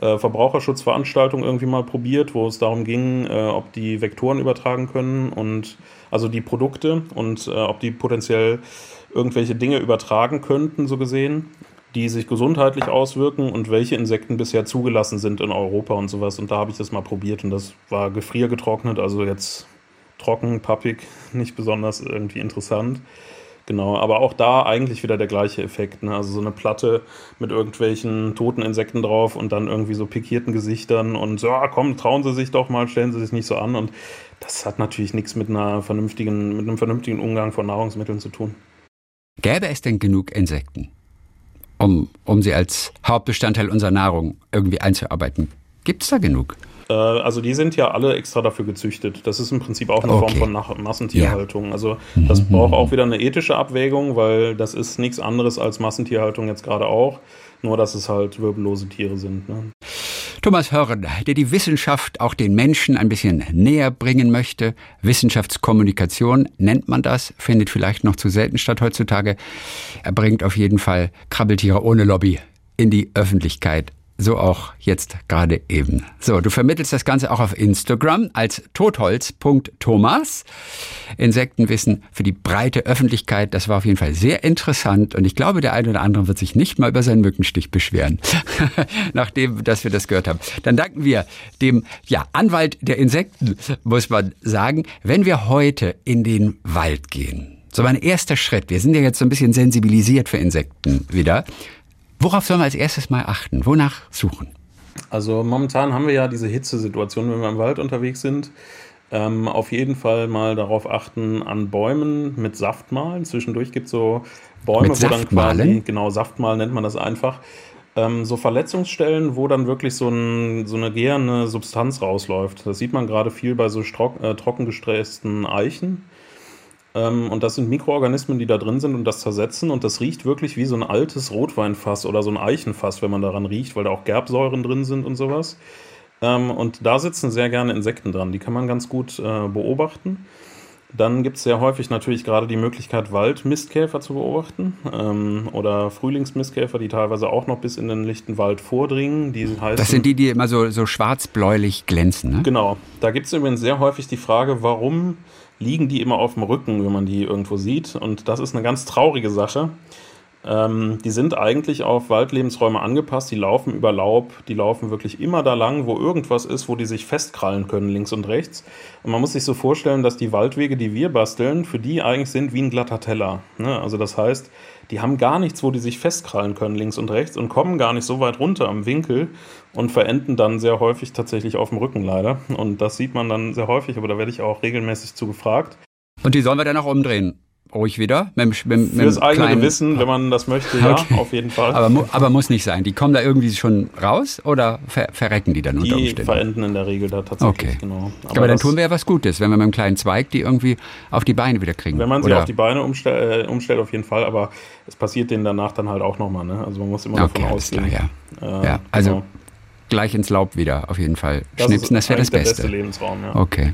äh, Verbraucherschutzveranstaltung irgendwie mal probiert, wo es darum ging, ob die Vektoren übertragen können und also die Produkte und ob die potenziell irgendwelche Dinge übertragen könnten, so gesehen die sich gesundheitlich auswirken und welche Insekten bisher zugelassen sind in Europa und sowas. Und da habe ich das mal probiert und das war gefriergetrocknet, also jetzt trocken, pappig, nicht besonders irgendwie interessant. Genau, aber auch da eigentlich wieder der gleiche Effekt. Ne? Also so eine Platte mit irgendwelchen toten Insekten drauf und dann irgendwie so pikierten Gesichtern und so, ah, komm, trauen Sie sich doch mal, stellen Sie sich nicht so an. Und das hat natürlich nichts mit einer vernünftigen, mit einem vernünftigen Umgang von Nahrungsmitteln zu tun. Gäbe es denn genug Insekten? Um, um sie als Hauptbestandteil unserer Nahrung irgendwie einzuarbeiten. Gibt es da genug? Äh, also die sind ja alle extra dafür gezüchtet. Das ist im Prinzip auch eine okay. Form von Massentierhaltung. Ja. Also das mhm. braucht auch wieder eine ethische Abwägung, weil das ist nichts anderes als Massentierhaltung jetzt gerade auch. Nur dass es halt wirbellose Tiere sind. Ne? Thomas Hörn, der die Wissenschaft auch den Menschen ein bisschen näher bringen möchte. Wissenschaftskommunikation nennt man das, findet vielleicht noch zu selten statt heutzutage. Er bringt auf jeden Fall Krabbeltiere ohne Lobby in die Öffentlichkeit. So auch jetzt gerade eben. So, du vermittelst das Ganze auch auf Instagram als totholz.thomas. Insektenwissen für die breite Öffentlichkeit. Das war auf jeden Fall sehr interessant und ich glaube, der eine oder andere wird sich nicht mal über seinen Mückenstich beschweren, nachdem, dass wir das gehört haben. Dann danken wir dem, ja, Anwalt der Insekten, muss man sagen, wenn wir heute in den Wald gehen. So mein erster Schritt. Wir sind ja jetzt so ein bisschen sensibilisiert für Insekten wieder. Worauf sollen wir als erstes mal achten? Wonach suchen? Also momentan haben wir ja diese Hitzesituation, wenn wir im Wald unterwegs sind. Ähm, auf jeden Fall mal darauf achten an Bäumen mit Saftmalen. Zwischendurch gibt es so Bäume, mit wo dann quasi, genau, Saftmal nennt man das einfach, ähm, so Verletzungsstellen, wo dann wirklich so, ein, so eine gärende Substanz rausläuft. Das sieht man gerade viel bei so strock, äh, trockengestressten Eichen. Ähm, und das sind Mikroorganismen, die da drin sind und das zersetzen. Und das riecht wirklich wie so ein altes Rotweinfass oder so ein Eichenfass, wenn man daran riecht, weil da auch Gerbsäuren drin sind und sowas. Ähm, und da sitzen sehr gerne Insekten dran. Die kann man ganz gut äh, beobachten. Dann gibt es sehr häufig natürlich gerade die Möglichkeit, Waldmistkäfer zu beobachten ähm, oder Frühlingsmistkäfer, die teilweise auch noch bis in den lichten Wald vordringen. Die heißen, das sind die, die immer so, so schwarz-bläulich glänzen, ne? Genau. Da gibt es übrigens sehr häufig die Frage, warum liegen die immer auf dem Rücken, wenn man die irgendwo sieht. Und das ist eine ganz traurige Sache. Ähm, die sind eigentlich auf Waldlebensräume angepasst, die laufen über Laub, die laufen wirklich immer da lang, wo irgendwas ist, wo die sich festkrallen können, links und rechts. Und man muss sich so vorstellen, dass die Waldwege, die wir basteln, für die eigentlich sind wie ein glatter Teller. Ne? Also das heißt, die haben gar nichts, wo die sich festkrallen können, links und rechts, und kommen gar nicht so weit runter am Winkel und verenden dann sehr häufig tatsächlich auf dem Rücken leider. Und das sieht man dann sehr häufig, aber da werde ich auch regelmäßig zu gefragt. Und die sollen wir dann auch umdrehen? Ruhig wieder. Mit, mit, mit Fürs eigene kleinen, Gewissen, wenn man das möchte, ja, okay. auf jeden Fall. Aber, aber, muss nicht sein. Die kommen da irgendwie schon raus oder ver verrecken die dann die unter Umständen? Die verenden in der Regel da tatsächlich, okay. genau. Aber, aber dann tun wir ja was Gutes, wenn wir mit einem kleinen Zweig die irgendwie auf die Beine wieder kriegen. Wenn man sie oder? auf die Beine umstell, äh, umstellt, auf jeden Fall, aber es passiert denen danach dann halt auch nochmal. Ne? Also man muss immer okay, davon ausgehen. Klar, ja. Äh, ja, also genau. gleich ins Laub wieder, auf jeden Fall. Das Schnipsen, das wäre das Beste. Der beste Lebensraum, ja. Okay.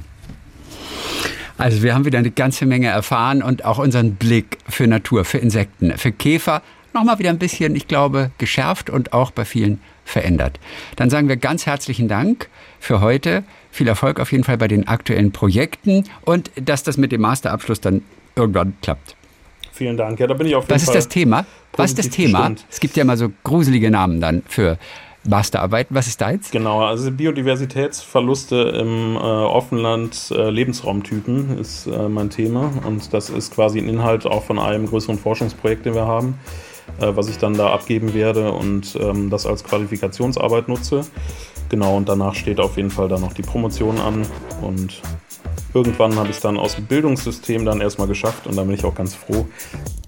Also wir haben wieder eine ganze Menge erfahren und auch unseren Blick für Natur, für Insekten, für Käfer nochmal wieder ein bisschen, ich glaube, geschärft und auch bei vielen verändert. Dann sagen wir ganz herzlichen Dank für heute. Viel Erfolg auf jeden Fall bei den aktuellen Projekten und dass das mit dem Masterabschluss dann irgendwann klappt. Vielen Dank. Ja, da bin ich auf jeden Was Fall ist das Thema? Was ist das Thema? Bestimmt. Es gibt ja immer so gruselige Namen dann für Masterarbeiten. Was ist da jetzt? Genau, also Biodiversitätsverluste im äh, Offenland äh, Lebensraumtypen ist äh, mein Thema und das ist quasi ein Inhalt auch von einem größeren Forschungsprojekt, den wir haben, äh, was ich dann da abgeben werde und ähm, das als Qualifikationsarbeit nutze. Genau, und danach steht auf jeden Fall dann noch die Promotion an und irgendwann habe ich es dann aus dem Bildungssystem dann erstmal geschafft und dann bin ich auch ganz froh.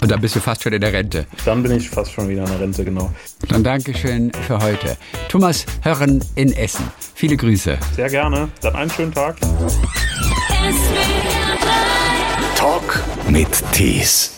Und dann bist du fast schon in der Rente. Dann bin ich fast schon wieder in der Rente, genau. Dann Dankeschön für heute. Thomas Hörren in Essen. Viele Grüße. Sehr gerne. Dann einen schönen Tag. Talk mit Tees.